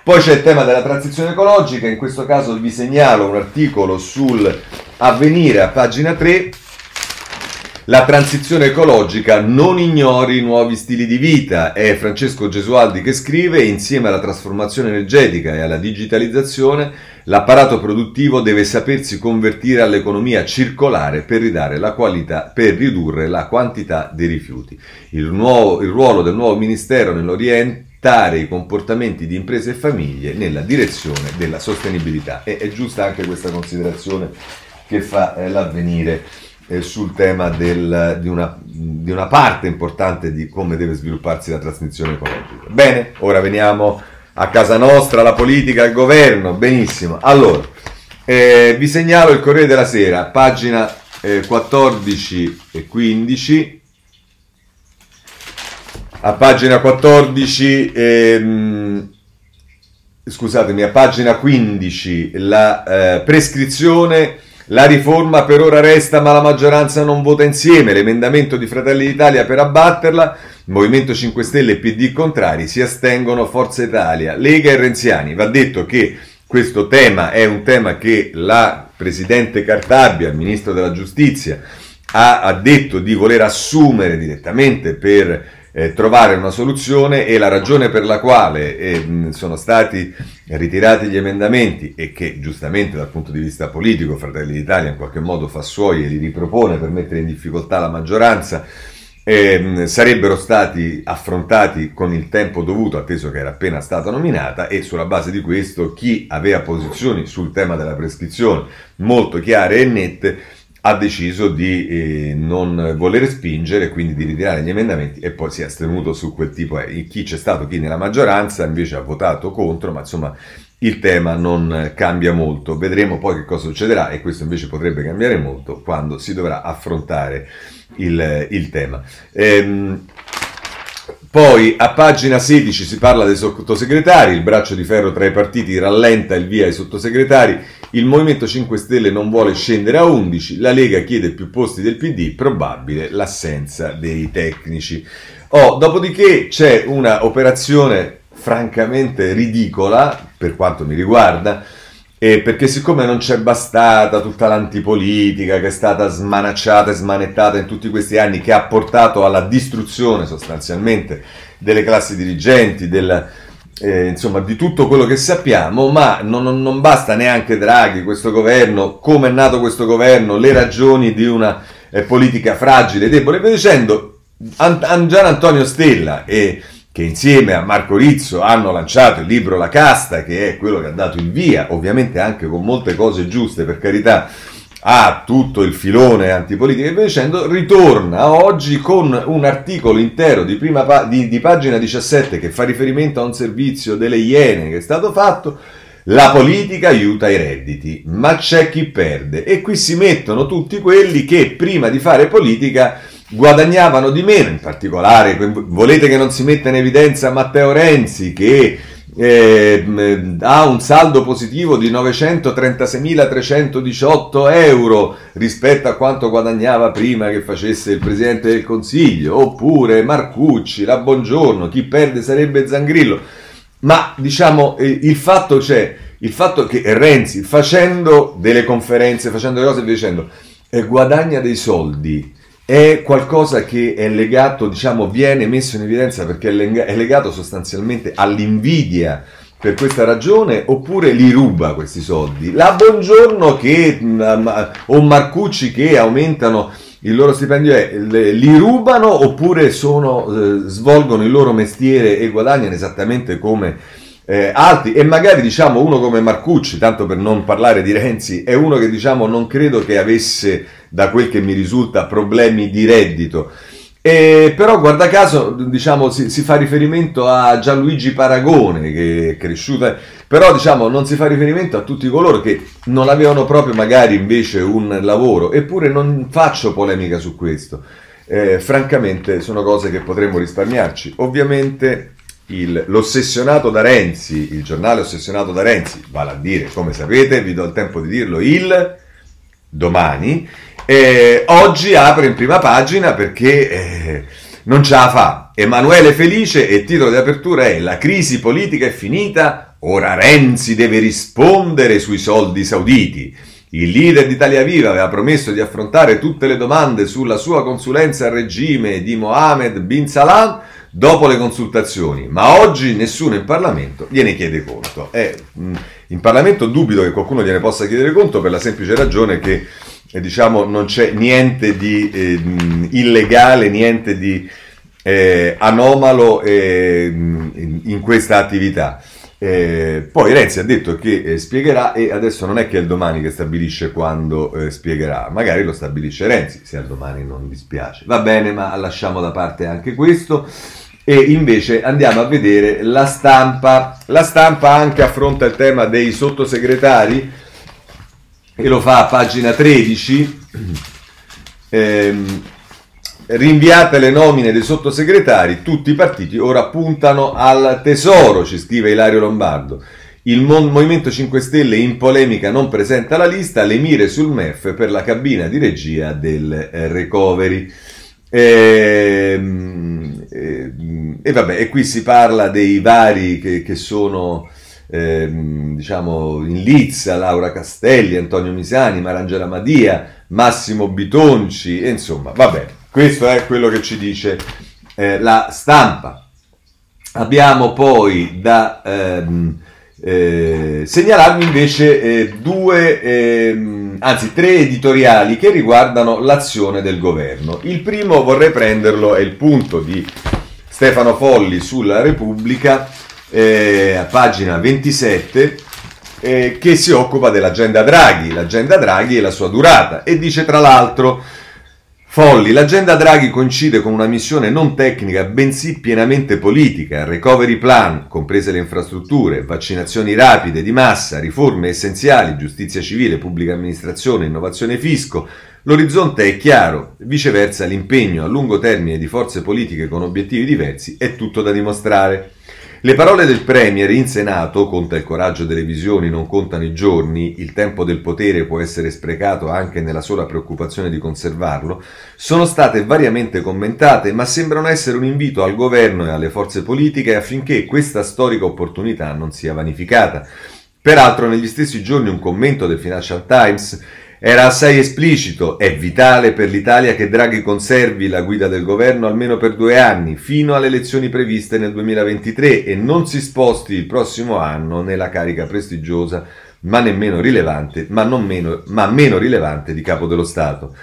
A: Poi c'è il tema della transizione ecologica, in questo caso vi segnalo un articolo sul avvenire a pagina 3 la transizione ecologica non ignori nuovi stili di vita. È Francesco Gesualdi che scrive, insieme alla trasformazione energetica e alla digitalizzazione, l'apparato produttivo deve sapersi convertire all'economia circolare per, la qualità, per ridurre la quantità dei rifiuti. Il, nuovo, il ruolo del nuovo Ministero nell'Oriente i comportamenti di imprese e famiglie nella direzione della sostenibilità. E è giusta anche questa considerazione che fa eh, l'avvenire sul tema del, di, una, di, una, parte importante di come deve svilupparsi la transizione ecologica. Bene, ora veniamo a casa nostra, la politica, il governo, benissimo. Allora, eh, vi segnalo il Corriere della Sera, pagina 14 eh, e 15. A pagina 14, ehm, scusatemi, a pagina 15, la eh, prescrizione la riforma per ora resta, ma la maggioranza non vota insieme. L'emendamento di Fratelli d'Italia per abbatterla. Movimento 5 Stelle e PD contrari si astengono Forza Italia, Lega e Renziani. Va detto che questo tema è un tema che la Presidente Cartabia, il Ministro della Giustizia, ha, ha detto di voler assumere direttamente per eh, trovare una soluzione e la ragione per la quale eh, sono stati ritirati gli emendamenti e che giustamente dal punto di vista politico Fratelli d'Italia in qualche modo fa suoi e li ripropone per mettere in difficoltà la maggioranza eh, sarebbero stati affrontati con il tempo dovuto, atteso che era appena stata nominata, e sulla base di questo chi aveva posizioni sul tema della prescrizione molto chiare e nette ha deciso di eh, non voler spingere, quindi di ritirare gli emendamenti e poi si è astenuto su quel tipo. Eh, chi c'è stato, chi nella maggioranza invece ha votato contro, ma insomma il tema non cambia molto. Vedremo poi che cosa succederà e questo invece potrebbe cambiare molto quando si dovrà affrontare il, il tema. Ehm, poi a pagina 16 si parla dei sottosegretari, il braccio di ferro tra i partiti rallenta il via ai sottosegretari, il Movimento 5 Stelle non vuole scendere a 11, la Lega chiede più posti del PD, probabile l'assenza dei tecnici. Oh, dopodiché c'è una operazione francamente ridicola, per quanto mi riguarda, eh, perché siccome non c'è bastata tutta l'antipolitica che è stata smanacciata e smanettata in tutti questi anni, che ha portato alla distruzione sostanzialmente delle classi dirigenti, del, eh, insomma, di tutto quello che sappiamo, ma non, non, basta neanche Draghi, questo governo, come è nato questo governo, le ragioni di una eh, politica fragile, debole, e via dicendo, An- Gian Antonio Stella e che insieme a Marco Rizzo hanno lanciato il libro La Casta, che è quello che ha dato il via, ovviamente anche con molte cose giuste, per carità, a tutto il filone antipolitica e via dicendo, ritorna oggi con un articolo intero di, pa- di, di pagina 17 che fa riferimento a un servizio delle Iene che è stato fatto, la politica aiuta i redditi, ma c'è chi perde. E qui si mettono tutti quelli che prima di fare politica guadagnavano di meno, in particolare volete che non si metta in evidenza Matteo Renzi che eh, ha un saldo positivo di 936.318 euro rispetto a quanto guadagnava prima che facesse il Presidente del Consiglio, oppure Marcucci, la Buongiorno, chi perde sarebbe Zangrillo. Ma diciamo eh, il fatto c'è, il fatto che Renzi facendo delle conferenze, facendo le cose dicendo, eh, guadagna dei soldi è qualcosa che è legato, diciamo, viene messo in evidenza perché è legato sostanzialmente all'invidia per questa ragione oppure li ruba questi soldi? La Buongiorno che, mm, o Marcucci che aumentano il loro stipendio è, li rubano oppure sono, eh, svolgono il loro mestiere e guadagnano esattamente come eh, altri e magari diciamo uno come Marcucci, tanto per non parlare di Renzi, è uno che diciamo non credo che avesse da quel che mi risulta problemi di reddito. E però guarda caso diciamo, si, si, fa riferimento a Gianluigi Paragone che è cresciuto, però diciamo, non si fa riferimento a tutti coloro che non avevano proprio magari invece un lavoro, eppure non faccio polemica su questo. Eh, francamente sono cose che potremmo risparmiarci. Ovviamente il, l'ossessionato da Renzi, il giornale ossessionato da Renzi, vale a dire, come sapete, vi do il tempo di dirlo, il domani, eh, oggi apre in prima pagina perché eh, non ce la fa. Emanuele Felice e il titolo di apertura è La crisi politica è finita, ora Renzi deve rispondere sui soldi sauditi. Il leader di Italia Viva aveva promesso di affrontare tutte le domande sulla sua consulenza al regime di Mohammed bin Salam dopo le consultazioni, ma oggi nessuno in Parlamento gliene chiede conto. Eh, in Parlamento dubito che qualcuno gliene possa chiedere conto per la semplice ragione che eh, diciamo, non c'è niente di eh, illegale, niente di eh, anomalo eh, in, questa attività. Eh, poi Renzi ha detto che spiegherà e adesso non è che è il domani che stabilisce quando spiegherà, magari lo stabilisce Renzi, se al domani non dispiace. Va bene, ma lasciamo da parte anche questo. E invece andiamo a vedere la stampa. La stampa anche affronta il tema dei sottosegretari e lo fa a pagina 13. Ehm, rinviate le nomine dei sottosegretari, tutti i partiti ora puntano al tesoro, ci scrive Ilario Lombardo. Il Movimento 5 Stelle in polemica non presenta la lista, le mire sul MEF per la cabina di regia del eh, recovery. Ehm, e, ehm, e, vabbè, e qui si parla dei vari che, che sono ehm, diciamo in Lizza, Laura Castelli, Antonio Misani, Marangela Madia, Massimo Bitonci, e insomma, va bene. Questo è quello che ci dice eh, la stampa. Abbiamo poi da ehm, eh, segnalarvi invece eh, due, ehm, anzi tre editoriali che riguardano l'azione del governo. Il primo vorrei prenderlo, è il punto di Stefano Folli sulla Repubblica, eh, a pagina 27, eh, che si occupa dell'agenda Draghi, l'agenda Draghi e la sua durata, e dice tra l'altro Folli, l'agenda Draghi coincide con una missione non tecnica, bensì pienamente politica, recovery plan, comprese le infrastrutture, vaccinazioni rapide di massa, riforme essenziali, giustizia civile, pubblica amministrazione, innovazione fisco. L'orizzonte è chiaro, viceversa l'impegno a lungo termine di forze politiche con obiettivi diversi è tutto da dimostrare. Le parole del Premier in Senato, conta il coraggio delle visioni, non contano i giorni, il tempo del potere può essere sprecato anche nella sola preoccupazione di conservarlo, sono state variamente commentate, ma sembrano essere un invito al governo e alle forze politiche affinché questa storica opportunità non sia vanificata. Peraltro, negli stessi giorni un commento del Financial Times era assai esplicito, è vitale per l'Italia che Draghi conservi la guida del governo almeno per due anni, fino alle elezioni previste nel 2023 e non si sposti il prossimo anno nella carica prestigiosa ma nemmeno rilevante, ma, meno, ma meno rilevante di capo dello Stato.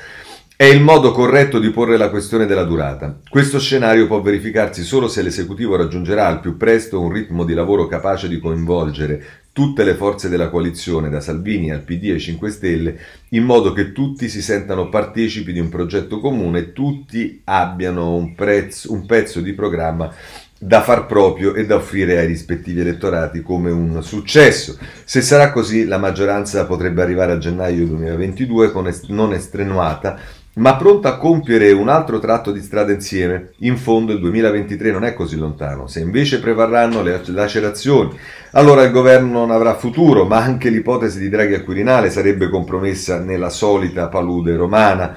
A: È il modo corretto di porre la questione della durata. Questo scenario può verificarsi solo se l'esecutivo raggiungerà al più presto un ritmo di lavoro capace di coinvolgere tutte le forze della coalizione, da Salvini al PD e 5 Stelle, in modo che tutti si sentano partecipi di un progetto comune tutti abbiano un, prezzo, un pezzo di programma da far proprio e da offrire ai rispettivi elettorati come un successo. Se sarà così, la maggioranza potrebbe arrivare a gennaio 2022 con est- non estenuata ma pronta a compiere un altro tratto di strada insieme. In fondo il 2023 non è così lontano. Se invece prevarranno le lacerazioni, allora il governo non avrà futuro, ma anche l'ipotesi di Draghi al Quirinale sarebbe compromessa nella solita palude romana.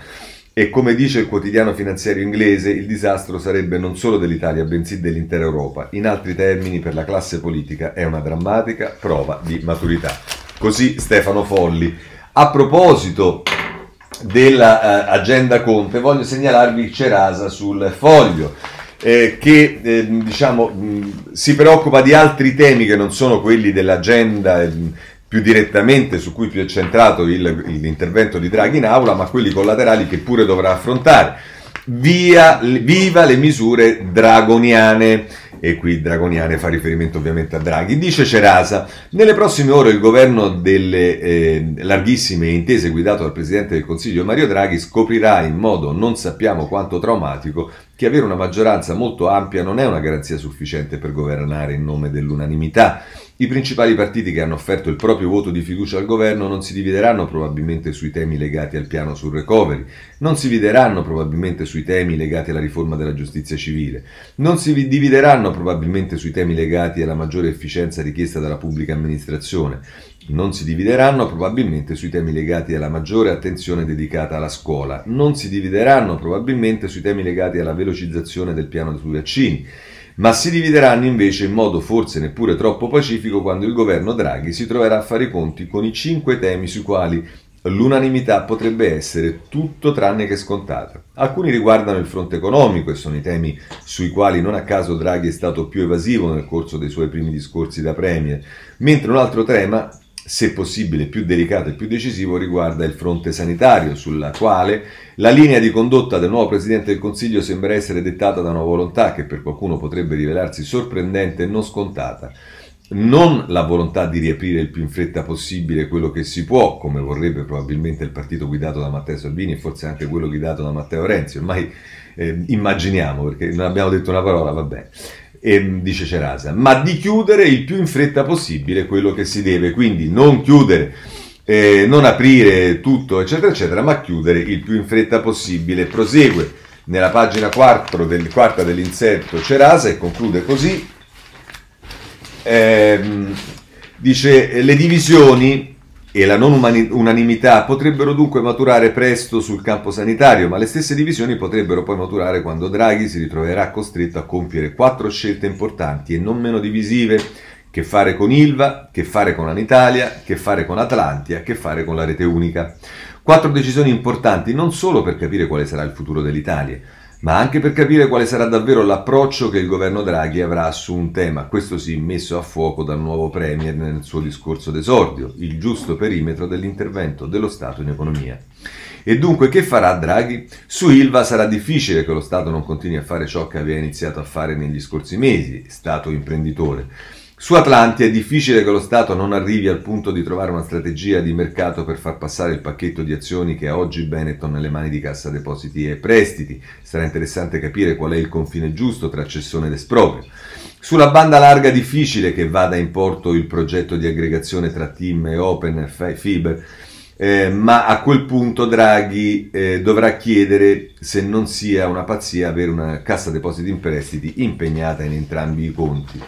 A: E come dice il quotidiano finanziario inglese, il disastro sarebbe non solo dell'Italia, bensì dell'intera Europa. In altri termini, per la classe politica è una drammatica prova di maturità. Così Stefano Folli. A proposito dell'agenda uh, Conte, voglio segnalarvi Cerasa sul foglio. Eh, che eh, diciamo, mh, si preoccupa di altri temi che non sono quelli dell'agenda eh, più direttamente su cui più è centrato il, l'intervento di Draghi in aula, ma quelli collaterali che pure dovrà affrontare. Via, viva le misure dragoniane e qui Dragoniane fa riferimento ovviamente a Draghi. Dice Cerasa, nelle prossime ore il governo delle eh, larghissime intese guidato dal Presidente del Consiglio Mario Draghi scoprirà in modo non sappiamo quanto traumatico che avere una maggioranza molto ampia non è una garanzia sufficiente per governare in nome dell'unanimità. I principali partiti che hanno offerto il proprio voto di fiducia al governo non si divideranno probabilmente sui temi legati al piano sul recovery, non si divideranno probabilmente sui temi legati alla riforma della giustizia civile, non si divideranno probabilmente sui temi legati alla maggiore efficienza richiesta dalla pubblica amministrazione, non si divideranno probabilmente sui temi legati alla maggiore attenzione dedicata alla scuola, non si divideranno probabilmente sui temi legati alla velocizzazione del piano sui vaccini ma si divideranno invece in modo forse neppure troppo pacifico quando il governo Draghi si troverà a fare i conti con i cinque temi sui quali l'unanimità potrebbe essere tutto tranne che scontata. Alcuni riguardano il fronte economico e sono i temi sui quali non a caso Draghi è stato più evasivo nel corso dei suoi primi discorsi da Premier, mentre un altro tema se possibile più delicato e più decisivo, riguarda il fronte sanitario, sulla quale la linea di condotta del nuovo Presidente del Consiglio sembra essere dettata da una volontà che per qualcuno potrebbe rivelarsi sorprendente e non scontata. Non la volontà di riaprire il più in fretta possibile quello che si può, come vorrebbe probabilmente il partito guidato da Matteo Salvini e forse anche quello guidato da Matteo Renzi, ormai eh, immaginiamo perché non abbiamo detto una parola, va bene e, dice Cerasa, ma di chiudere il più in fretta possibile quello che si deve, quindi non chiudere, eh, non aprire tutto, eccetera, eccetera, ma chiudere il più in fretta possibile. Prosegue nella pagina 4 del, quarta dell'inserto Cerasa e conclude così. Eh, dice le divisioni e la non unanimità potrebbero dunque maturare presto sul campo sanitario, ma le stesse divisioni potrebbero poi maturare quando Draghi si ritroverà costretto a compiere quattro scelte importanti e non meno divisive, che fare con Ilva, che fare con Anitalia, che fare con Atlantia, che fare con la rete unica. Quattro decisioni importanti non solo per capire quale sarà il futuro dell'Italia, ma anche per capire quale sarà davvero l'approccio che il governo Draghi avrà su un tema, questo sì messo a fuoco dal nuovo Premier nel suo discorso d'esordio, il giusto perimetro dell'intervento dello Stato in economia. E dunque che farà Draghi? Su Ilva sarà difficile che lo Stato non continui a fare ciò che aveva iniziato a fare negli scorsi mesi, Stato imprenditore. Su Atlanti è difficile che lo Stato non arrivi al punto di trovare una strategia di mercato per far passare il pacchetto di azioni che ha oggi Benetton nelle mani di Cassa Depositi e Prestiti. Sarà interessante capire qual è il confine giusto tra cessione ed esproprio. Sulla banda larga è difficile che vada in porto il progetto di aggregazione tra Team e Open e Fiber, eh, ma a quel punto Draghi eh, dovrà chiedere se non sia una pazzia avere una Cassa Depositi e Prestiti impegnata in entrambi i conti.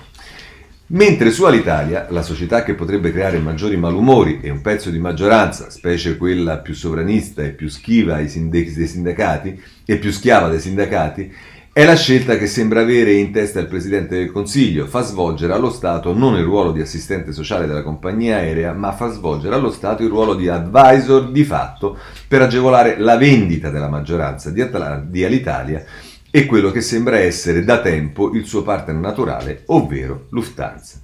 A: Mentre su Alitalia, la società che potrebbe creare maggiori malumori e un pezzo di maggioranza, specie quella più sovranista e più schiva dei sindacati e più schiava dei sindacati, è la scelta che sembra avere in testa il Presidente del Consiglio, fa svolgere allo Stato non il ruolo di assistente sociale della compagnia aerea, ma fa svolgere allo Stato il ruolo di advisor di fatto per agevolare la vendita della maggioranza di, Atla- di Alitalia e quello che sembra essere da tempo il suo partner naturale, ovvero Lufthansa.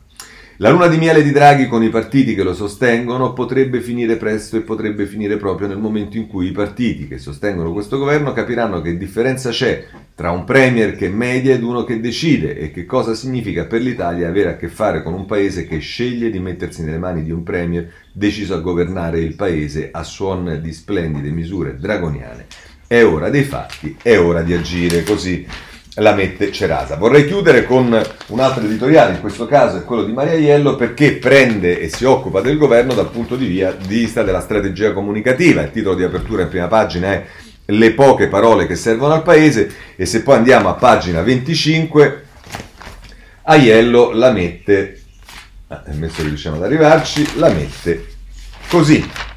A: La luna di miele di Draghi con i partiti che lo sostengono potrebbe finire presto e potrebbe finire proprio nel momento in cui i partiti che sostengono questo governo capiranno che differenza c'è tra un premier che media ed uno che decide e che cosa significa per l'Italia avere a che fare con un paese che sceglie di mettersi nelle mani di un premier deciso a governare il paese a suon di splendide misure dragoniane è ora dei fatti, è ora di agire, così la mette Cerasa. Vorrei chiudere con un altro editoriale, in questo caso è quello di Maria Iello, perché prende e si occupa del governo dal punto di vista della strategia comunicativa. Il titolo di apertura in prima pagina è Le poche parole che servono al paese e se poi andiamo a pagina 25, Aiello la mette, ah, ammesso che riusciamo ad arrivarci, la mette così.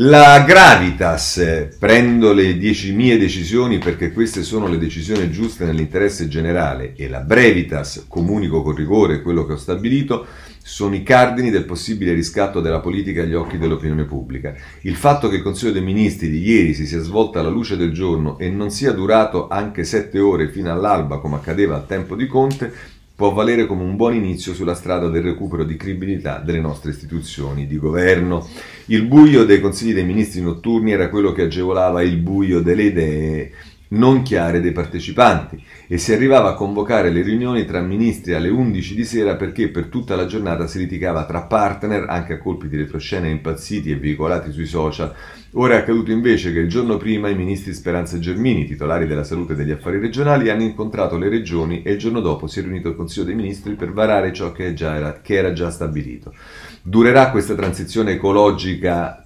A: La Gravitas, prendo le dieci mie decisioni perché queste sono le decisioni giuste nell'interesse generale e la Brevitas, comunico con rigore quello che ho stabilito, sono i cardini del possibile riscatto della politica agli occhi dell'opinione pubblica. Il fatto che il Consiglio dei Ministri di ieri si sia svolto alla luce del giorno e non sia durato anche sette ore fino all'alba come accadeva al tempo di Conte può valere come un buon inizio sulla strada del recupero di credibilità delle nostre istituzioni di governo. Il buio dei consigli dei ministri notturni era quello che agevolava il buio delle idee non chiare dei partecipanti e si arrivava a convocare le riunioni tra ministri alle 11 di sera perché per tutta la giornata si litigava tra partner anche a colpi di retroscena impazziti e veicolati sui social. Ora è accaduto invece che il giorno prima i ministri Speranza e Germini, titolari della salute e degli affari regionali, hanno incontrato le regioni e il giorno dopo si è riunito il Consiglio dei Ministri per varare ciò che, era, che era già stabilito. Durerà questa transizione ecologica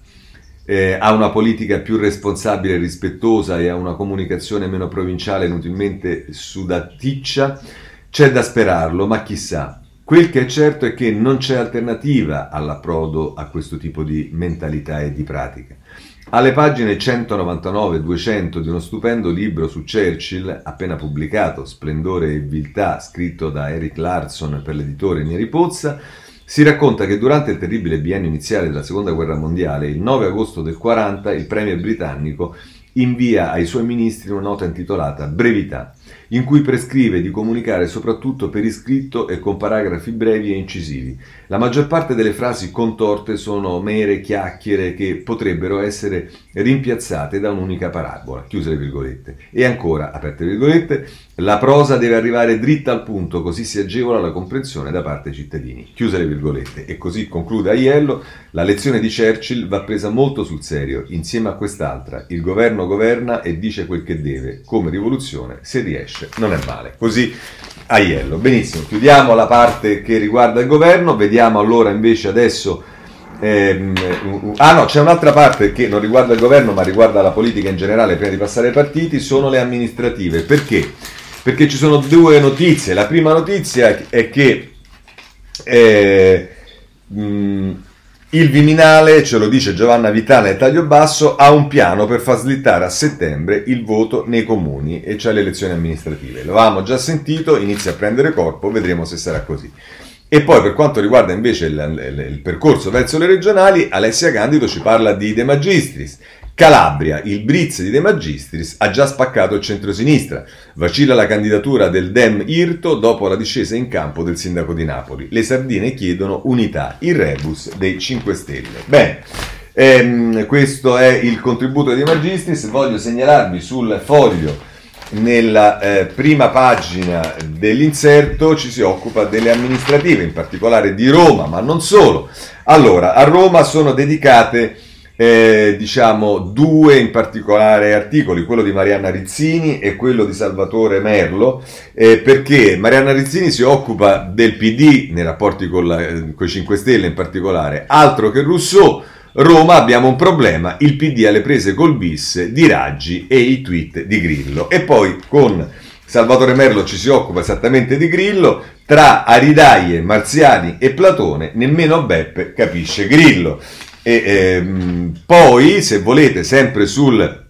A: eh, a una politica più responsabile e rispettosa e a una comunicazione meno provinciale inutilmente sudaticcia, c'è da sperarlo, ma chissà. Quel che è certo è che non c'è alternativa all'approdo a questo tipo di mentalità e di pratica. Alle pagine 199-200 di uno stupendo libro su Churchill, appena pubblicato, Splendore e Viltà, scritto da Eric Larson per l'editore Neri Pozza, si racconta che durante il terribile biennio iniziale della Seconda Guerra Mondiale, il 9 agosto del 40, il premier britannico invia ai suoi ministri una nota intitolata Brevità in cui prescrive di comunicare soprattutto per iscritto e con paragrafi brevi e incisivi. La maggior parte delle frasi contorte sono mere chiacchiere che potrebbero essere rimpiazzate da un'unica parabola, chiuse le virgolette. E ancora, aperte virgolette, la prosa deve arrivare dritta al punto, così si agevola la comprensione da parte dei cittadini. Chiuse le virgolette. E così conclude Aiello, la lezione di Churchill va presa molto sul serio, insieme a quest'altra. Il governo governa e dice quel che deve. Come rivoluzione, se riesce, non è male. Così Aiello. Benissimo, chiudiamo la parte che riguarda il governo, vediamo allora invece adesso... Ehm, ah no, c'è un'altra parte che non riguarda il governo ma riguarda la politica in generale prima di passare ai partiti, sono le amministrative. Perché? Perché ci sono due notizie. La prima notizia è che eh, mh, il Viminale, ce lo dice Giovanna Vitale nel taglio basso, ha un piano per far slittare a settembre il voto nei comuni e cioè le elezioni amministrative. Lo avevamo già sentito, inizia a prendere corpo, vedremo se sarà così. E poi per quanto riguarda invece il, il, il percorso verso le regionali, Alessia Candido ci parla di De Magistris Calabria, il Briz di De Magistris ha già spaccato il centrosinistra. Vacilla la candidatura del Dem Irto dopo la discesa in campo del sindaco di Napoli. Le sardine chiedono unità, il rebus dei 5 Stelle. Bene, ehm, questo è il contributo di De Magistris. Voglio segnalarvi sul foglio nella eh, prima pagina dell'inserto ci si occupa delle amministrative, in particolare di Roma, ma non solo. Allora, a Roma sono dedicate eh, diciamo due in particolare articoli, quello di Marianna Rizzini e quello di Salvatore Merlo, eh, perché Marianna Rizzini si occupa del PD nei rapporti con, la, con i 5 Stelle in particolare, altro che Rousseau. Roma abbiamo un problema, il PD ha le prese col bis di Raggi e i tweet di Grillo. E poi con Salvatore Merlo ci si occupa esattamente di Grillo, tra Aridaie, Marziani e Platone nemmeno Beppe capisce Grillo. E ehm, poi, se volete, sempre sul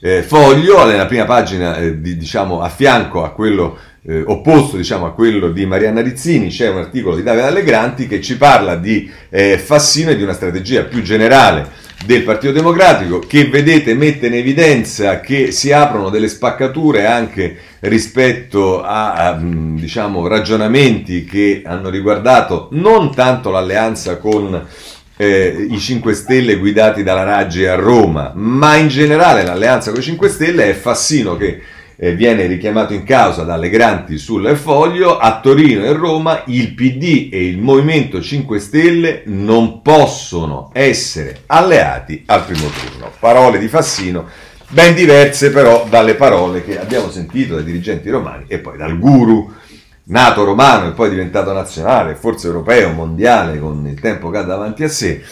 A: eh, foglio, nella prima pagina, eh, di, diciamo, a fianco a quello eh, opposto diciamo, a quello di Marianna Rizzini, c'è un articolo di Davide Allegranti che ci parla di eh, Fassino e di una strategia più generale del Partito Democratico che vedete mette in evidenza che si aprono delle spaccature anche rispetto a, a diciamo, ragionamenti che hanno riguardato non tanto l'alleanza con eh, i 5 Stelle guidati dalla Raggi a Roma, ma in generale l'alleanza con i 5 Stelle è Fassino che eh, viene richiamato in causa dalle Granti sul foglio, a Torino e Roma il PD e il Movimento 5 Stelle non possono essere alleati al primo turno. Parole di Fassino ben diverse però dalle parole che abbiamo sentito dai dirigenti romani e poi dal guru nato romano e poi diventato nazionale, forse europeo, mondiale, con il tempo che ha davanti a sé,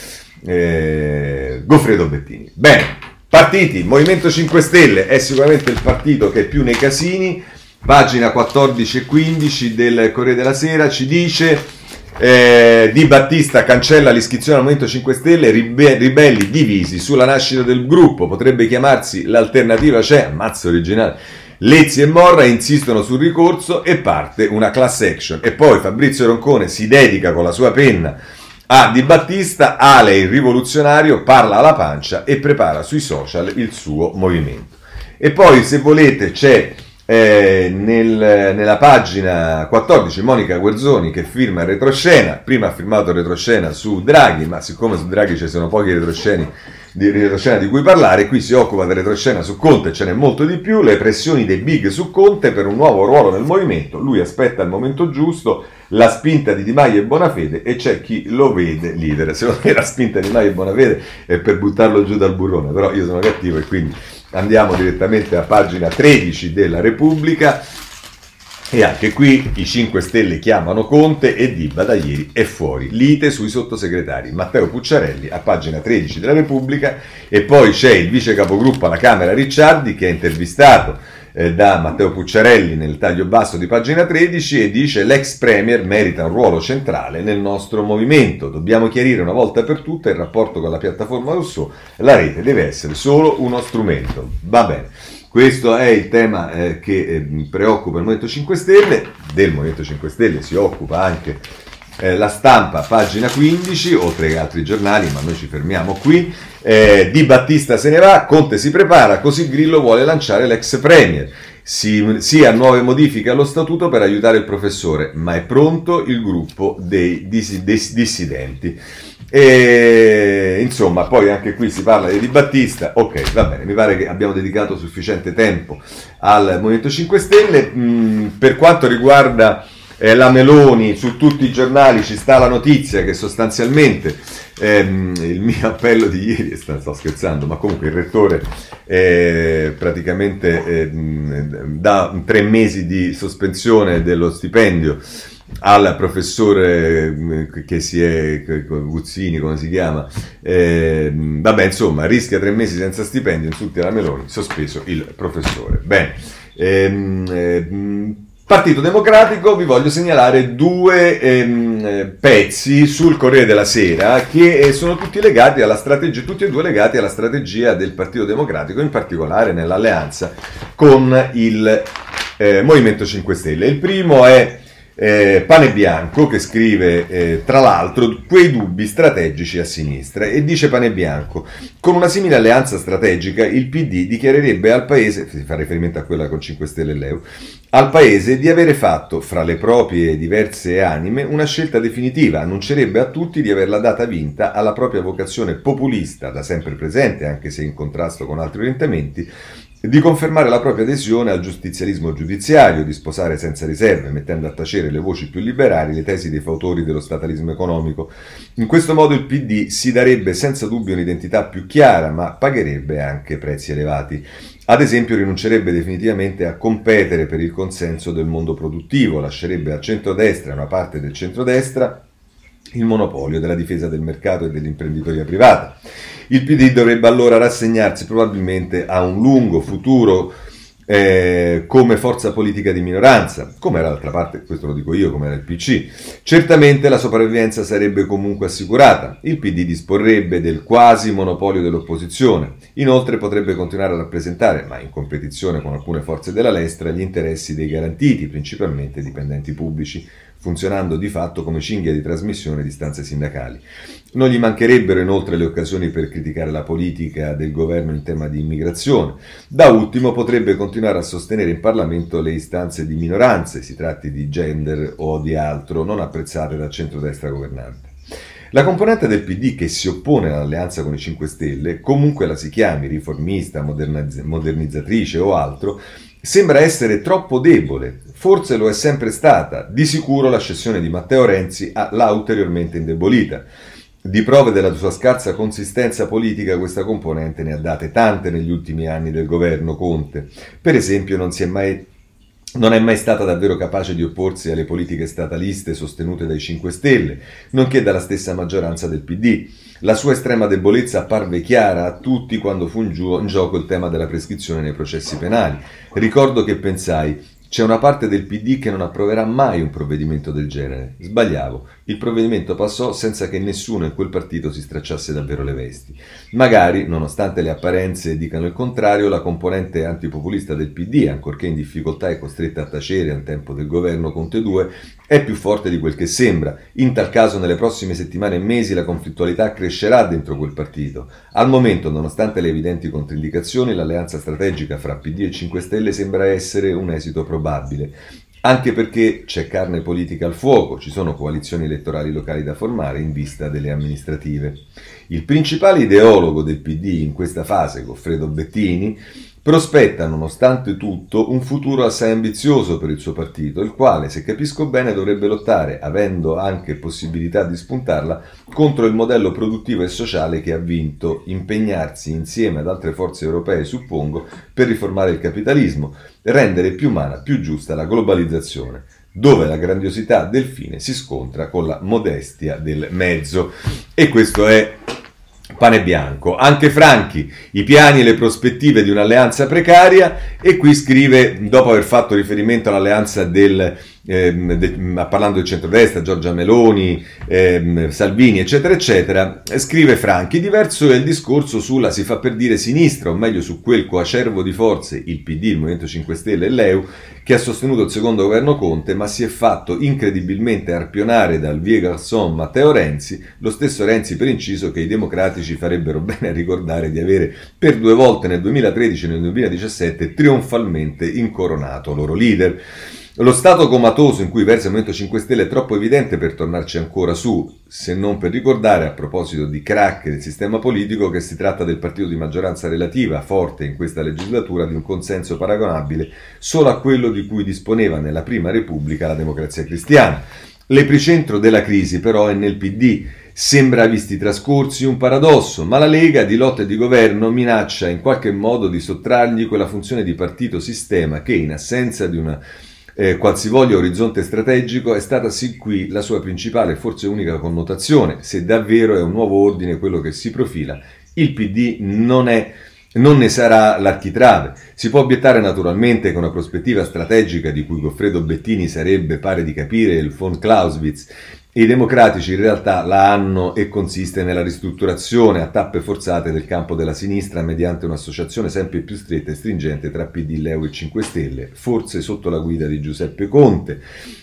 A: eh, Goffredo Bettini. Bene, partiti, Movimento 5 Stelle è sicuramente il partito che è più nei casini, pagina 14 e 15 del Corriere della Sera ci dice... Eh, di Battista cancella l'iscrizione al Movimento 5 Stelle, ribe- ribelli divisi sulla nascita del gruppo, potrebbe chiamarsi l'alternativa c'è, ammazzo originale, Lezzi e Morra insistono sul ricorso e parte una class action. E poi Fabrizio Roncone si dedica con la sua penna a Di Battista, Ale il rivoluzionario, parla alla pancia e prepara sui social il suo movimento. E poi, se volete, c'è eh, nel, nella pagina 14 Monica Guerzoni che firma il retroscena. Prima ha firmato il retroscena su Draghi, ma siccome su Draghi ci sono pochi retrosceni di retroscena di cui parlare, qui si occupa di retroscena su Conte, ce n'è molto di più, le pressioni dei big su Conte per un nuovo ruolo nel movimento, lui aspetta il momento giusto, la spinta di Di Maio e Bonafede e c'è chi lo vede leader, secondo me la spinta di Di Maio e Bonafede è per buttarlo giù dal burrone, però io sono cattivo e quindi andiamo direttamente a pagina 13 della Repubblica, e anche qui i 5 Stelle chiamano Conte e Diba da ieri è fuori. Lite sui sottosegretari. Matteo Pucciarelli a pagina 13 della Repubblica e poi c'è il vice capogruppo alla Camera Ricciardi che è intervistato eh, da Matteo Pucciarelli nel taglio basso di pagina 13 e dice l'ex premier merita un ruolo centrale nel nostro movimento. Dobbiamo chiarire una volta per tutte il rapporto con la piattaforma Rousseau. La rete deve essere solo uno strumento. Va bene. Questo è il tema eh, che eh, preoccupa il Movimento 5 Stelle, del Movimento 5 Stelle si occupa anche Eh, la stampa, pagina 15, oltre che altri giornali, ma noi ci fermiamo qui. Eh, di Battista se ne va, Conte si prepara, così Grillo vuole lanciare l'ex premier. Si, sia nuove modifiche allo statuto per aiutare il professore, ma è pronto il gruppo dei dis, dis, dissidenti. E, insomma, poi anche qui si parla di Battista. Ok, va bene, mi pare che abbiamo dedicato sufficiente tempo al Movimento 5 Stelle. Mm, per quanto riguarda eh, la Meloni, su tutti i giornali ci sta la notizia che sostanzialmente ehm, il mio appello di ieri, sto scherzando, ma comunque il rettore eh, praticamente eh, dà tre mesi di sospensione dello stipendio al professore eh, che si è Guzzini, come si chiama, eh, vabbè, insomma, rischia tre mesi senza stipendio, insulti alla Meloni, sospeso il professore. Bene, ehm, ehm, Partito Democratico, vi voglio segnalare due ehm, pezzi sul Corriere della Sera che eh, sono tutti legati alla strategia, tutti e due legati alla strategia del Partito Democratico, in particolare nell'alleanza con il eh, Movimento 5 Stelle. Il primo è eh, Pane Bianco che scrive eh, tra l'altro quei dubbi strategici a sinistra e dice Pane Bianco con una simile alleanza strategica il PD dichiarerebbe al paese si fa riferimento a quella con 5 Stelle e Leu al paese di avere fatto fra le proprie diverse anime una scelta definitiva. Annuncerebbe a tutti di averla data vinta alla propria vocazione populista da sempre presente anche se in contrasto con altri orientamenti di confermare la propria adesione al giustizialismo giudiziario, di sposare senza riserve, mettendo a tacere le voci più liberali, le tesi dei fautori dello statalismo economico. In questo modo il PD si darebbe senza dubbio un'identità più chiara, ma pagherebbe anche prezzi elevati. Ad esempio rinuncerebbe definitivamente a competere per il consenso del mondo produttivo, lascerebbe al centrodestra una parte del centrodestra il monopolio della difesa del mercato e dell'imprenditoria privata. Il PD dovrebbe allora rassegnarsi probabilmente a un lungo futuro eh, come forza politica di minoranza, come era d'altra parte, questo lo dico io, come era il PC. Certamente la sopravvivenza sarebbe comunque assicurata, il PD disporrebbe del quasi monopolio dell'opposizione, inoltre potrebbe continuare a rappresentare, ma in competizione con alcune forze della destra, gli interessi dei garantiti, principalmente dipendenti pubblici, funzionando di fatto come cinghia di trasmissione di stanze sindacali. Non gli mancherebbero inoltre le occasioni per criticare la politica del governo in tema di immigrazione. Da ultimo potrebbe continuare a sostenere in Parlamento le istanze di minoranze, si tratti di gender o di altro, non apprezzate dal centrodestra governante. La componente del PD che si oppone all'alleanza con i 5 Stelle, comunque la si chiami riformista, modernizzatrice o altro, sembra essere troppo debole, forse lo è sempre stata, di sicuro la scessione di Matteo Renzi l'ha ulteriormente indebolita. Di prove della sua scarsa consistenza politica questa componente ne ha date tante negli ultimi anni del governo Conte. Per esempio non, è mai, non è mai stata davvero capace di opporsi alle politiche stataliste sostenute dai 5 Stelle, nonché dalla stessa maggioranza del PD. La sua estrema debolezza apparve chiara a tutti quando fu in, giu- in gioco il tema della prescrizione nei processi penali. Ricordo che pensai, c'è una parte del PD che non approverà mai un provvedimento del genere. Sbagliavo. Il provvedimento passò senza che nessuno in quel partito si stracciasse davvero le vesti. Magari, nonostante le apparenze dicano il contrario, la componente antipopulista del PD, ancorché in difficoltà e costretta a tacere al tempo del governo Conte 2, è più forte di quel che sembra. In tal caso, nelle prossime settimane e mesi la conflittualità crescerà dentro quel partito. Al momento, nonostante le evidenti controindicazioni, l'alleanza strategica fra PD e 5 Stelle sembra essere un esito probabile. Anche perché c'è carne politica al fuoco, ci sono coalizioni elettorali locali da formare in vista delle amministrative. Il principale ideologo del PD in questa fase, Goffredo Bettini, prospetta nonostante tutto un futuro assai ambizioso per il suo partito, il quale, se capisco bene, dovrebbe lottare, avendo anche possibilità di spuntarla, contro il modello produttivo e sociale che ha vinto, impegnarsi insieme ad altre forze europee, suppongo, per riformare il capitalismo, rendere più umana, più giusta la globalizzazione dove la grandiosità del fine si scontra con la modestia del mezzo. E questo è pane bianco. Anche Franchi, i piani e le prospettive di un'alleanza precaria e qui scrive, dopo aver fatto riferimento all'alleanza del ehm, de, parlando del centrodestra, Giorgia Meloni, ehm, Salvini, eccetera, eccetera, scrive Franchi, diverso è il discorso sulla, si fa per dire, sinistra, o meglio su quel coacervo di forze, il PD, il Movimento 5 Stelle e l'EU, che ha sostenuto il secondo governo Conte, ma si è fatto incredibilmente arpionare dal vie garçon Matteo Renzi, lo stesso Renzi per inciso che i democratici farebbero bene a ricordare di avere per due volte nel 2013 e nel 2017 trionfalmente incoronato loro leader. Lo stato comatoso in cui versa il Movimento 5 Stelle è troppo evidente per tornarci ancora su, se non per ricordare, a proposito di crack del sistema politico, che si tratta del partito di maggioranza relativa, forte in questa legislatura, di un consenso paragonabile solo a quello di cui disponeva nella Prima Repubblica la democrazia cristiana. L'epicentro della crisi però è nel PD. Sembra visti trascorsi un paradosso, ma la Lega di lotta e di governo minaccia in qualche modo di sottrargli quella funzione di partito sistema che, in assenza di una eh, qualsivoglia orizzonte strategico è stata sin qui la sua principale e forse unica connotazione. Se davvero è un nuovo ordine quello che si profila, il PD non è non ne sarà l'architrave. Si può obiettare naturalmente che una prospettiva strategica di cui Goffredo Bettini sarebbe, pare di capire, il von Clausewitz i democratici in realtà la hanno e consiste nella ristrutturazione a tappe forzate del campo della sinistra mediante un'associazione sempre più stretta e stringente tra PD, Leo e 5 Stelle, forse sotto la guida di Giuseppe Conte,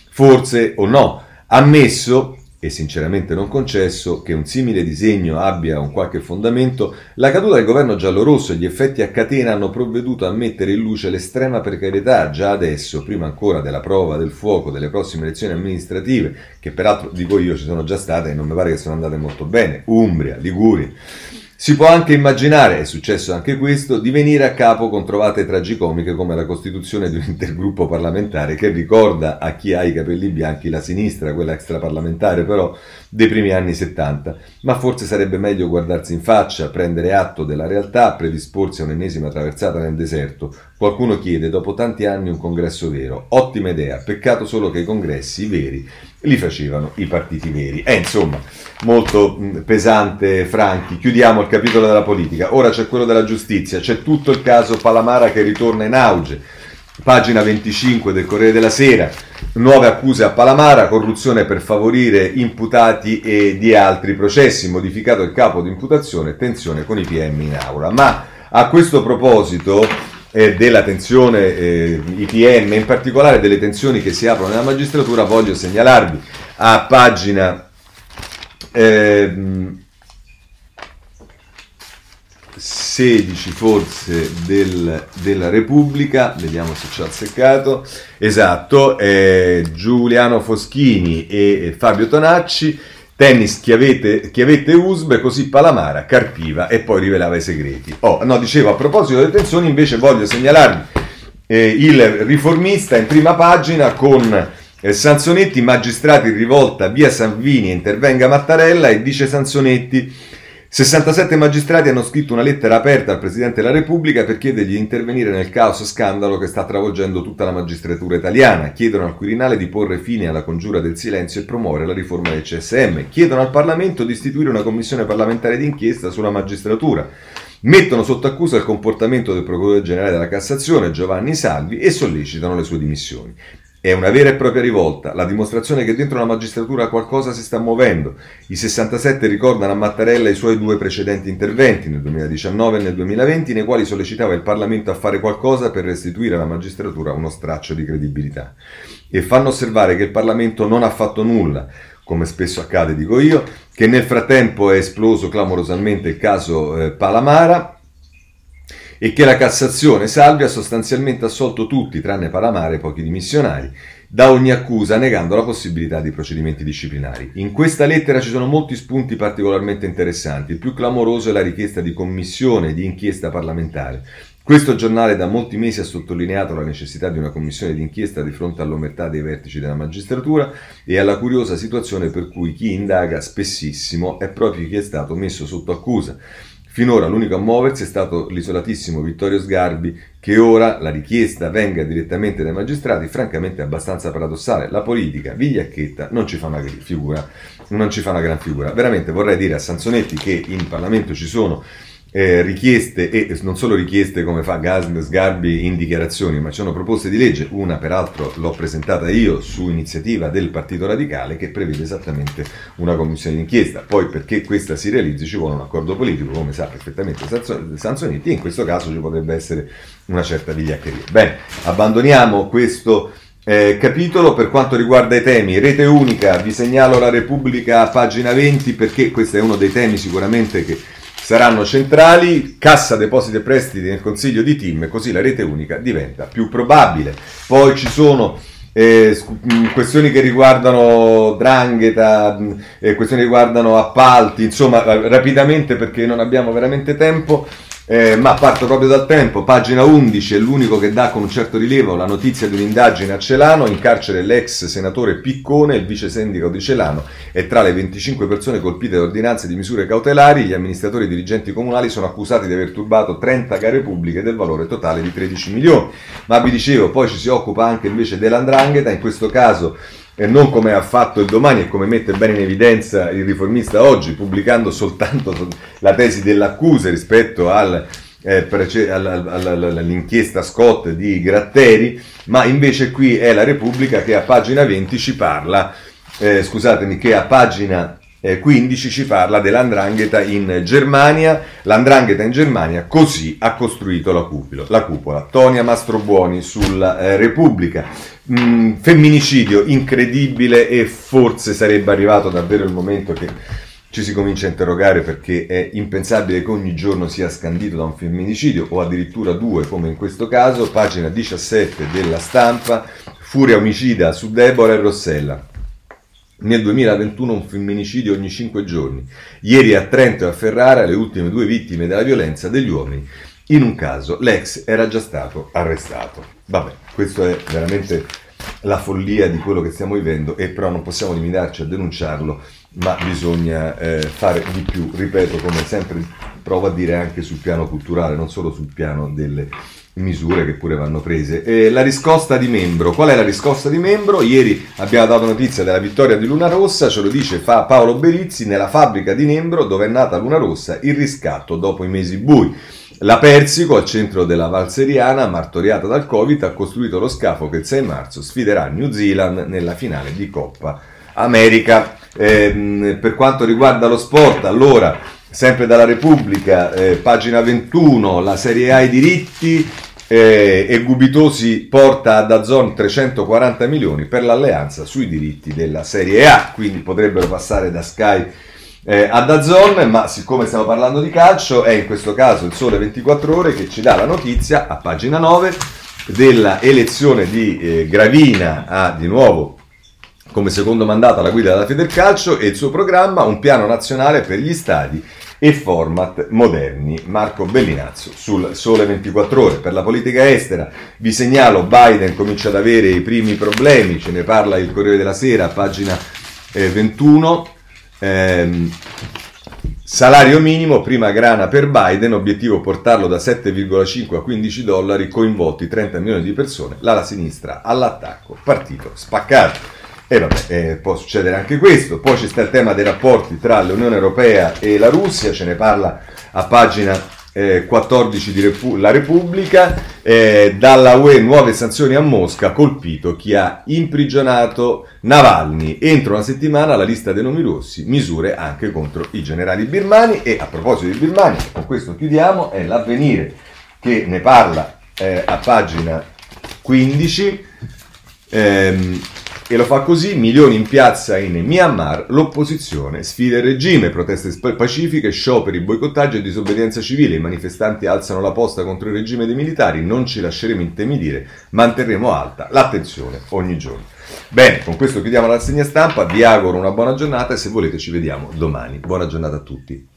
A: forse o no, ammesso e sinceramente non concesso che un simile disegno abbia un qualche fondamento, la caduta del governo giallorosso e gli effetti a catena hanno provveduto a mettere in luce l'estrema precarietà già adesso, prima ancora della prova del fuoco delle prossime elezioni amministrative, che peraltro dico io ci sono già state e non mi pare che sono andate molto bene, Umbria, Liguria. Si può anche immaginare, è successo anche questo, di venire a capo con trovate tragicomiche come la costituzione di un intergruppo parlamentare che ricorda a chi ha i capelli bianchi la sinistra, quella extraparlamentare però dei primi anni 70. Ma forse sarebbe meglio guardarsi in faccia, prendere atto della realtà, predisporsi a un'ennesima traversata nel deserto. Qualcuno chiede, dopo tanti anni, un congresso vero. Ottima idea, peccato solo che i congressi veri li facevano i partiti veri. È insomma molto pesante, Franchi. Chiudiamo il capitolo della politica. Ora c'è quello della giustizia, c'è tutto il caso Palamara che ritorna in auge. Pagina 25 del Corriere della Sera, nuove accuse a Palamara, corruzione per favorire imputati e di altri processi, modificato il capo di imputazione, tensione con i PM in aula. Ma a questo proposito eh, della tensione eh, IPM, in particolare delle tensioni che si aprono nella magistratura, voglio segnalarvi a pagina eh, 16 forse del, della Repubblica, vediamo se ci ho azzeccato, esatto, eh, Giuliano Foschini e Fabio Tonacci Tennis chiavette, chiavette Usbe, così Palamara carpiva e poi rivelava i segreti. Oh, no, dicevo, a proposito delle tensioni, invece voglio segnalarvi eh, il riformista in prima pagina con eh, Sansonetti, magistrati rivolta via Salvini, intervenga Mattarella e dice Sansonetti 67 magistrati hanno scritto una lettera aperta al Presidente della Repubblica per chiedergli di intervenire nel caos scandalo che sta travolgendo tutta la magistratura italiana. Chiedono al Quirinale di porre fine alla congiura del silenzio e promuovere la riforma del CSM. Chiedono al Parlamento di istituire una commissione parlamentare d'inchiesta sulla magistratura. Mettono sotto accusa il comportamento del Procuratore Generale della Cassazione Giovanni Salvi e sollecitano le sue dimissioni. È una vera e propria rivolta, la dimostrazione che dentro la magistratura qualcosa si sta muovendo. I 67 ricordano a Mattarella i suoi due precedenti interventi, nel 2019 e nel 2020, nei quali sollecitava il Parlamento a fare qualcosa per restituire alla magistratura uno straccio di credibilità. E fanno osservare che il Parlamento non ha fatto nulla, come spesso accade, dico io, che nel frattempo è esploso clamorosamente il caso eh, Palamara, e che la Cassazione Salvi ha sostanzialmente assolto tutti, tranne Palamare e pochi dimissionari, da ogni accusa negando la possibilità di procedimenti disciplinari. In questa lettera ci sono molti spunti particolarmente interessanti. Il più clamoroso è la richiesta di commissione di inchiesta parlamentare. Questo giornale da molti mesi ha sottolineato la necessità di una commissione d'inchiesta di fronte all'omertà dei vertici della magistratura e alla curiosa situazione per cui chi indaga spessissimo è proprio chi è stato messo sotto accusa. Finora l'unico a muoversi è stato l'isolatissimo Vittorio Sgarbi, che ora la richiesta venga direttamente dai magistrati, francamente è abbastanza paradossale. La politica, vigliacchetta, non ci fa una figura, non ci fa una gran figura. Veramente vorrei dire a Sansonetti che in Parlamento ci sono eh, richieste e non solo richieste come fa Gasm Sgarbi in dichiarazioni, ma ci sono proposte di legge, una peraltro l'ho presentata io su iniziativa del Partito Radicale che prevede esattamente una commissione d'inchiesta. Poi perché questa si realizzi ci vuole un accordo politico, come sa perfettamente Sanzonetti, e in questo caso ci potrebbe essere una certa vigliaccheria. Bene, abbandoniamo questo eh, capitolo per quanto riguarda i temi. Rete unica, vi segnalo la Repubblica a pagina 20 perché questo è uno dei temi sicuramente che saranno centrali, cassa depositi e prestiti nel consiglio di team, così la rete unica diventa più probabile. Poi ci sono eh, mm, questioni che riguardano drangheta, mm, eh, questioni che riguardano appalti, insomma rapidamente perché non abbiamo veramente tempo. Eh, ma parto proprio dal tempo, pagina 11 è l'unico che dà con un certo rilievo la notizia di un'indagine a Celano, in carcere l'ex senatore Piccone, il vice sindaco di Celano, e tra le 25 persone colpite da ordinanze di misure cautelari, gli amministratori e dirigenti comunali sono accusati di aver turbato 30 gare pubbliche del valore totale di 13 milioni. Ma vi dicevo, poi ci si occupa anche invece dell'andrangheta, in questo caso e non come ha fatto il domani e come mette bene in evidenza il riformista oggi, pubblicando soltanto la tesi dell'accusa rispetto al, eh, all'inchiesta Scott di Gratteri, ma invece qui è la Repubblica che a pagina 20 ci parla, eh, scusatemi, che a pagina 15 ci parla dell'andrangheta in Germania. L'andrangheta in Germania così ha costruito la cupola. La cupola. Tonia Mastrobuoni sulla eh, Repubblica. Mm, femminicidio incredibile e forse sarebbe arrivato davvero il momento che ci si comincia a interrogare perché è impensabile che ogni giorno sia scandito da un femminicidio o addirittura due come in questo caso. Pagina 17 della stampa. Furia omicida su Deborah e Rossella. Nel 2021 un femminicidio ogni 5 giorni. Ieri a Trento e a Ferrara le ultime due vittime della violenza degli uomini. In un caso l'ex era già stato arrestato. Vabbè, questo è veramente la follia di quello che stiamo vivendo e però non possiamo limitarci a denunciarlo, ma bisogna eh, fare di più, ripeto come sempre provo a dire anche sul piano culturale, non solo sul piano delle misure che pure vanno prese. Eh, la riscossa di membro, qual è la riscossa di membro? Ieri abbiamo dato notizia della vittoria di Luna Rossa, ce lo dice fa Paolo Berizzi, nella fabbrica di Nembro dove è nata Luna Rossa, il riscatto dopo i mesi bui. La Persico, al centro della Valseriana, martoriata dal Covid, ha costruito lo scafo che il 6 marzo sfiderà New Zealand nella finale di Coppa America. Eh, per quanto riguarda lo sport, allora, sempre dalla Repubblica, eh, pagina 21, la Serie A i diritti, eh, e Gubitosi porta a Dazon 340 milioni per l'alleanza sui diritti della Serie A, quindi potrebbero passare da Sky eh, a Dazon, ma siccome stiamo parlando di calcio è in questo caso il Sole 24 Ore che ci dà la notizia a pagina 9 della elezione di eh, Gravina a di nuovo come secondo mandato alla guida della Federcalcio e il suo programma un piano nazionale per gli stadi e format moderni. Marco Bellinazzo sul Sole 24 Ore. Per la politica estera vi segnalo Biden comincia ad avere i primi problemi, ce ne parla il Corriere della Sera, pagina eh, 21. Eh, salario minimo, prima grana per Biden, obiettivo portarlo da 7,5 a 15 dollari, coinvolti 30 milioni di persone, l'ala sinistra all'attacco, partito spaccato. E vabbè, eh, può succedere anche questo. Poi sta il tema dei rapporti tra l'Unione Europea e la Russia, ce ne parla a pagina eh, 14 di Repu- La Repubblica. Eh, dalla UE nuove sanzioni a Mosca, colpito chi ha imprigionato Navalny. Entro una settimana la lista dei nomi rossi, misure anche contro i generali birmani. E a proposito di Birmania, con questo chiudiamo, è l'avvenire che ne parla eh, a pagina 15. Ehm, e lo fa così, milioni in piazza in Myanmar, l'opposizione sfida il regime, proteste pacifiche, scioperi, boicottaggio e disobbedienza civile, i manifestanti alzano la posta contro il regime dei militari, non ci lasceremo intimidire, manterremo alta l'attenzione ogni giorno. Bene, con questo chiudiamo la rassegna stampa, vi auguro una buona giornata e se volete ci vediamo domani. Buona giornata a tutti.